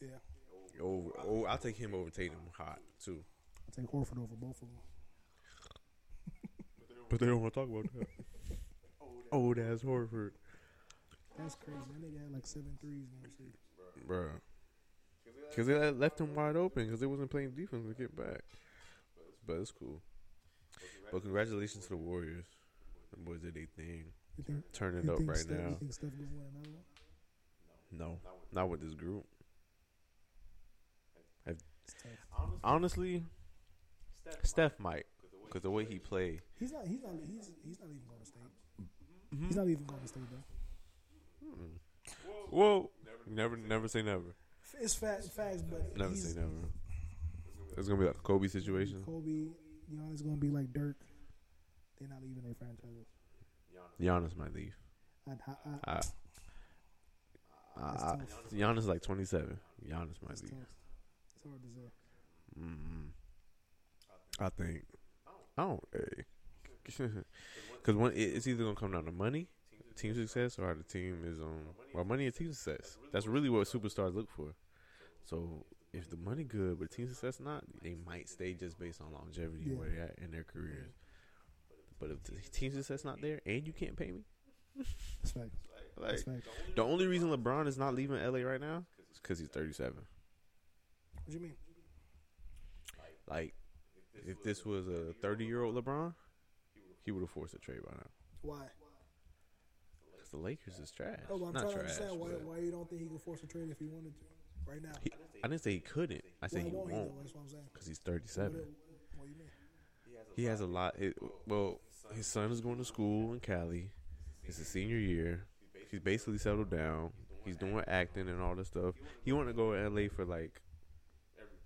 Yeah, Over, oh, I'll take him over Tatum hot too. I'll take Horford over both of them. (laughs) But they don't want to talk about that. (laughs) Old ass Horford, That's crazy. That nigga had like seven threes in the series. bro. Because they left him wide open because they wasn't playing defense to get back. But it's cool. But congratulations to the Warriors. The boys did their thing. Think? Turning you up right Steph, now. You think Steph gonna win? No, not with this group. Honestly, Steph might because the way he played. He's not. He's not. He's he's not even going to state. Mm-hmm. He's not even going to state though. Whoa, never, never say never. It's fact, facts, but Never say never. It's gonna be like a Kobe situation. Kobe, Giannis gonna be like Dirk. They're not leaving their franchises. Giannis might leave. I, I, I, Giannis is like 27. Giannis might leave. It's hard to say. mm I think. I don't. Because one, it's either gonna come down to money, team success, or how the team is on. Well, money and team success. That's really what superstars look for. So if the money good, but team success not, they might stay just based on longevity Yeah. where they at in their careers. But if the team success not there and you can't pay me, That's fact. (laughs) like That's fact. the only reason LeBron is not leaving LA right now is because he's 37. What do you mean? Like, if this was a 30 year old LeBron, he would have forced a trade by now. Why? Because the Lakers is trash. Oh, I'm not trying to trash. understand why, but why you don't think he could force a trade if he wanted to right now. he, I didn't say he couldn't. I said he won't won't though? That's what I'm saying. because he's What, 37. what do you mean? He has a lot. It, well, his son is going to school in Cali. It's his senior year. He's basically settled down. He's doing acting and all this stuff. He want to go to LA for like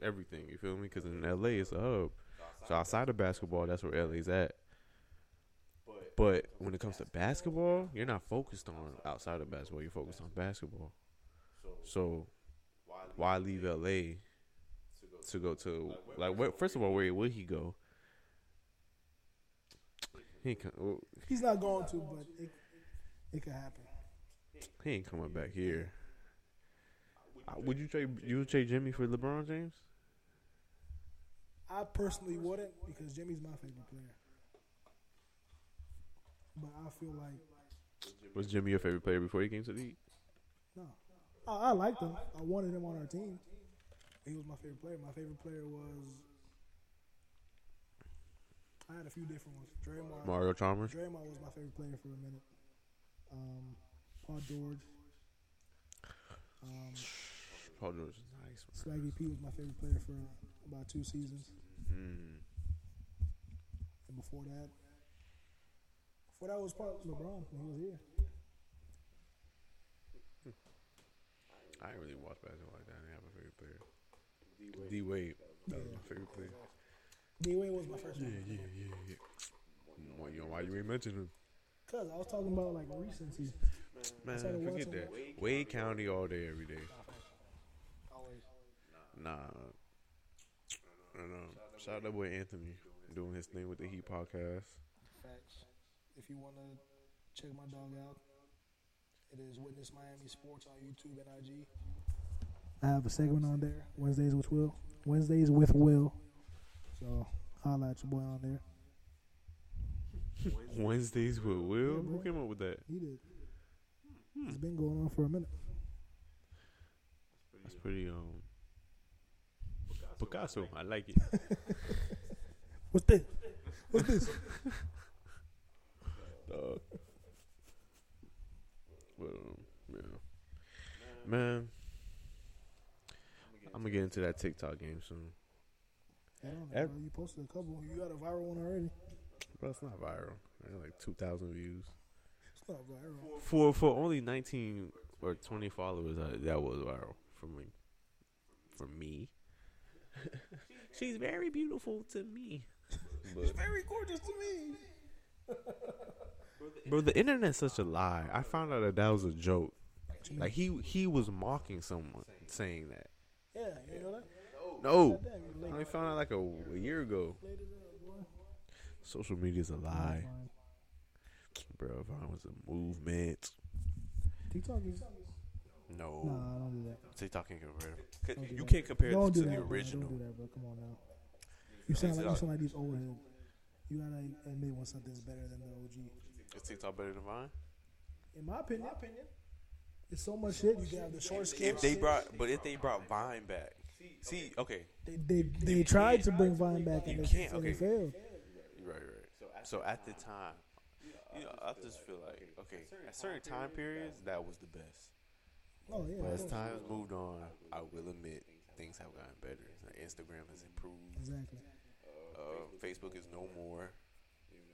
everything. You feel me? Because in LA it's a hub. So outside of basketball, that's where LA's at. But when it comes to basketball, you're not focused on outside of basketball. You're focused on basketball. So why leave LA to go to like? Where, first of all, where would he go? He co- well, He's not going to, but it, it could happen. he ain't coming back here. Uh, Would you trade you would trade Jimmy for LeBron James? I personally wouldn't because Jimmy's my favorite player. But I feel like Was Jimmy your favorite player before he came to the league? no, I, I liked him. I wanted him on our team. He was my favorite player. My favorite player was. I had a few different ones. Draymond. Mario Chalmers. Draymond was my favorite player for a minute. Um, Paul George. Um, Paul George is nice. Swaggy P was my favorite player for about two seasons. Mm. And before that, before that was part LeBron when he was here. I didn't really watch basketball like that. I didn't have a favorite player. D Wade. That was my favorite player. D Wade was my first Yeah, one. yeah, yeah, yeah. Why you, why you ain't mention him? Cause I was talking about like recency. Man, started forget watching that. Wade County all day, every day. Always. Nah. I don't. Shout out that boy Anthony doing his thing with the Heat podcast. Facts. If you want to check my dog out, it is Witness Miami Sports on YouTube and IG. I have a segment on there, Wednesdays with Will. Wednesdays with Will. So holla at your boy on there. (laughs) Wednesdays with Will. Yeah, Who came up with that? He did. Hmm. It's been going on for a minute. That's pretty um Picasso. I like it. (laughs) What's this? What's this? (laughs) Dog. But um, yeah. Man, I'm gonna get into that TikTok game soon. I don't know. Ev- You posted a couple. You got a viral one already. But it's not viral. I got like two thousand views. It's not viral. For for only nineteen or twenty followers, I, that was viral for me. For me, (laughs) she's very beautiful to me. But Very gorgeous to me. (laughs) bro, the internet's such a lie. I found out that that was a joke. Like he he was mocking someone saying that. Yeah, you know that? No, Goddamn, I only found out like a, a year ago. Late as hell. Social media's a lie, Fine. bro. Vine was a movement. TikTok is. No, Nah, don't do that. TikTok can't compare. Don't do You that. can't compare Don't this do to that, the bro. original. Don't do that, bro. Come on now. You sound like you TikTok. sound like these old heads. You gotta admit when something's better than the OG. Is TikTok better than Vine? In my opinion, opinion it's so much shit. You can have the short skits. If they brought, but if they brought Vine back, see, okay, they they, they tried to bring Vine back and You it, can't, and okay. it failed. right, right. So at the time, you know, I just feel like, okay, at certain time periods, that was the best. Oh yeah, But as course. time has moved on, I will admit things have gotten better. Like Instagram has improved. exactly. Uh, Facebook is no more.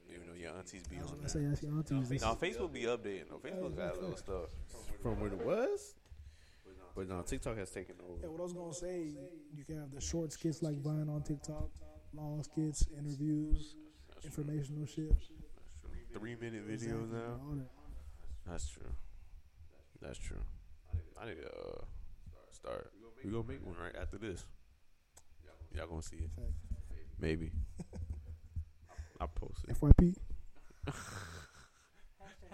You know, your aunties be I was on there. say that's your aunties. No, Facebook be updating. No, Facebook got a little stuff from what it was. But no, TikTok has taken over. Yeah, what I was gonna say, you can have the short skits like Vine on TikTok, long skits, interviews, informational shit. Three minute videos Exactly, now. That's true. That's true. I need to uh, start. We gonna make one right after this. Y'all gonna see it. Maybe. (laughs) I post it. FYP. (laughs)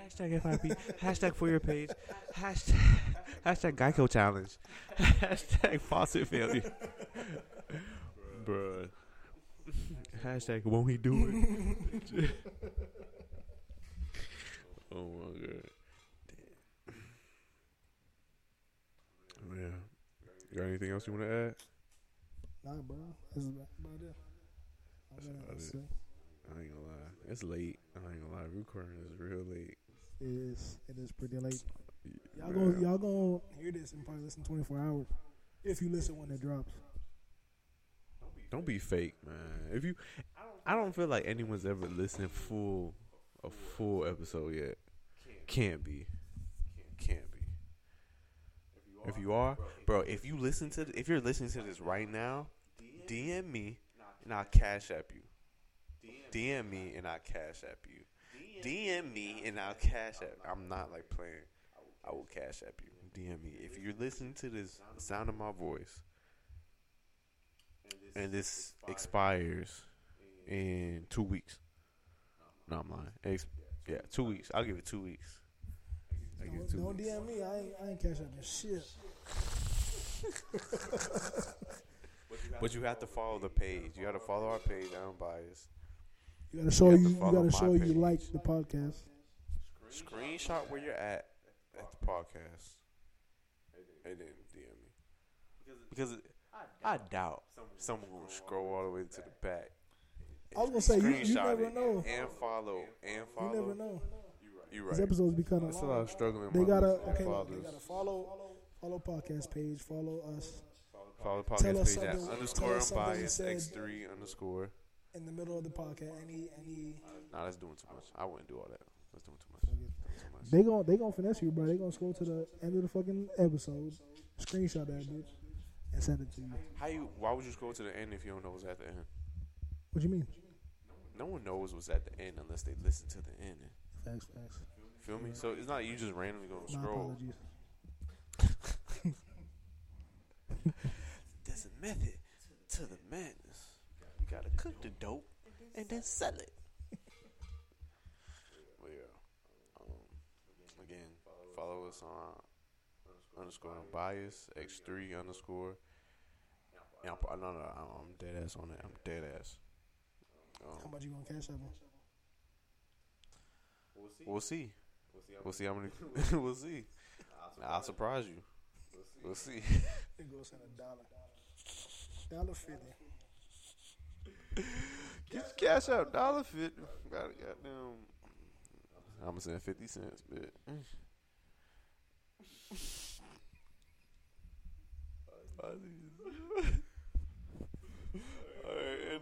Hashtag FIP. Hashtag for your page. Hashtag, hashtag Geico challenge. (laughs) Hashtag faucet failure. Bruh. Hashtag won't he do it? oh my god. Yeah. You got anything else you want to add? Nah, bro. This is about it. I That's about it. I ain't gonna lie. It's late. I ain't gonna lie. Recording is real late. It is. It is pretty late. Y'all gonna y'all gonna hear this and probably listen 24 hours if you listen when it drops. Don't be fake, man. If you, I don't feel like anyone's ever listened full, a full episode yet. Can't be, can't be. If you are, bro, if you listen to, if you're listening to this right now, DM me and I'll cash app you. DM me and I'll cash app you. DM me and I'll cash app. I'm not like playing. I will cash app you. DM me if you're listening to this sound of my voice and this expires in two weeks. No, I'm lying. Yeah, two weeks. I'll give it two weeks. I give Don't, two don't weeks. DM me. I ain't I ain't cash up your shit. But you have to follow the page. You got to follow our page, Unbiased. You gotta show You you. to You follow gotta my show you like the podcast. Screenshot where you're at at the podcast, and then DM me. Because it, I doubt someone will scroll all the way to the back. I was gonna say you, you never know. And follow and follow. You never know. You These right. episodes be kind of That's a lot of struggling. They gotta okay. Look, fathers. they gotta follow follow podcast page. Follow us Follow the Tell podcast us page at underscore tell us something you unbiased x3 underscore. in the middle of the podcast. Any any. Nah, that's doing too much. I wouldn't do all that. That's doing too much. Too much. They gon' they gon' finesse you, bro. They gonna scroll to the end of the fucking episode, screenshot that bitch, and send it to you. How you? Why would you scroll to the end if you don't know what's at the end? What do you mean? No one knows what's at the end unless they listen to the end. Facts, facts. Feel me? So it's not you just randomly going to My scroll. apologies. (laughs) There's a method to the madness. You gotta cook the dope and then sell it. (laughs) well, yeah. Um, again, follow us on underscore bias x3 underscore. Yeah, I'm, no, no, I'm dead ass on it. I'm dead ass. How Um, much you gonna cash out? on? We'll see. We'll see how many. (laughs) (laughs) we'll see. I'll surprise you. We'll see. They go send a dollar, dollar fifty. Get your cash out, dollar fifty. Got it, goddamn. I'm gonna send fifty cents, but. Alright,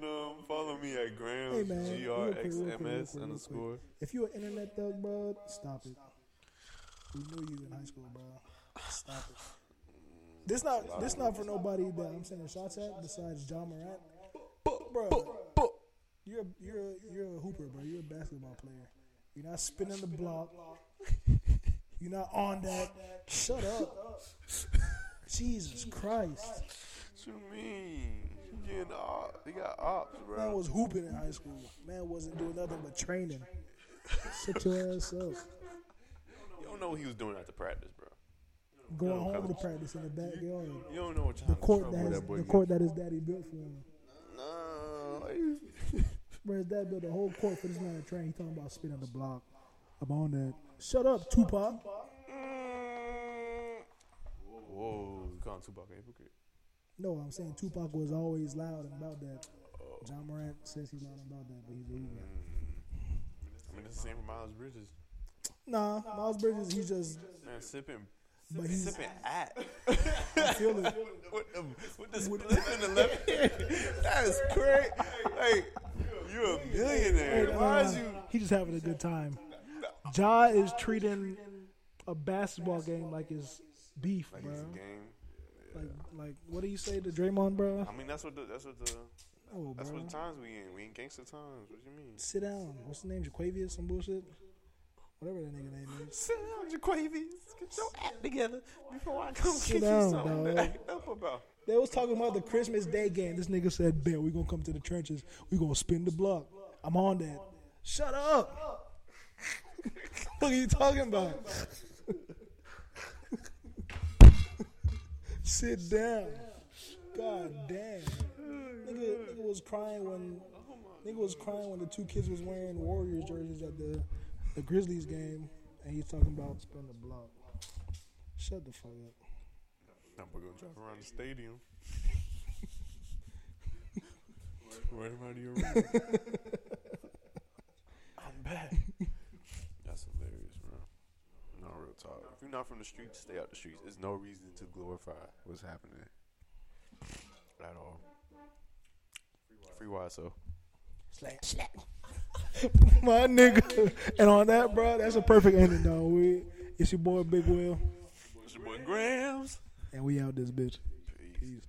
and um, follow me at Grams Hey, man, G R X M S underscore. If you're an internet thug, bro, stop it. We knew you in high school, bro. Stop it. This not this not for nobody that I'm sending shots at besides Ja Morant. Bro, you're you're you're a hooper, bro. You're a basketball player. You're not spinning the block. You're not on that. Shut up. (laughs) Jesus Christ. What you mean? Getting op? They got ops, Man bro. was hooping in high school. Man wasn't doing nothing but training. (laughs) Shut your ass up. You don't know what he was doing after practice, bro. Going home to practice in the backyard. You don't know what The court that, his, that boy the gets. court that his daddy built for him. No, Where (laughs) his dad built a whole court for this man to train. He talking about spinning the block. I'm on that. Shut up, Tupac. Mm. Whoa, you calling Tupac a hypocrite? No, I'm saying Tupac was always loud about that. Ja Morant says he's loud about that, but he's a hooper. I mean, it's the same for Miles Bridges. Nah, Miles Bridges, he's just, Man, sipping, but he's, sipping at I feel it. with the with the split in the left hand. That is crazy. Like you're a billionaire. Hey, Why is you? He just having a good time. Ja is treating a basketball game like it's beef, Like bro. it's a game. Like, like, what do you say to Draymond, bro? I mean, that's what the that's what the Oh, that's bro. what the times we in. We in gangster times. What you mean? Sit down. What's the name? Jaquavius? Some bullshit? Whatever that nigga name is. Sit down, Jaquavies. Get your act together before I come Sit get down, you something to act up about. They was talking about the Christmas Day game. This nigga said, "Bet we gonna come to the trenches. We gonna spin the block." I'm on that. Shut up. (laughs) what are you talking about? (laughs) Sit down. God damn. Nigga, nigga was crying when nigga was crying when the two kids was wearing Warriors jerseys at the the Grizzlies game, and he's talking about spin the block. Shut the fuck up. I'm gonna go drive around the stadium. (laughs) right around the (laughs) arena. I'm back. That's hilarious, bro. No real talk. If you're not from the streets, stay out the streets. There's no reason to glorify what's happening at all. Free YSO. Slap, slap. (laughs) My nigga. And on that, bro, that's a perfect ending, dog. We, it's your boy Big Will, It's your boy Grams. and we out this bitch. Peace. Peace.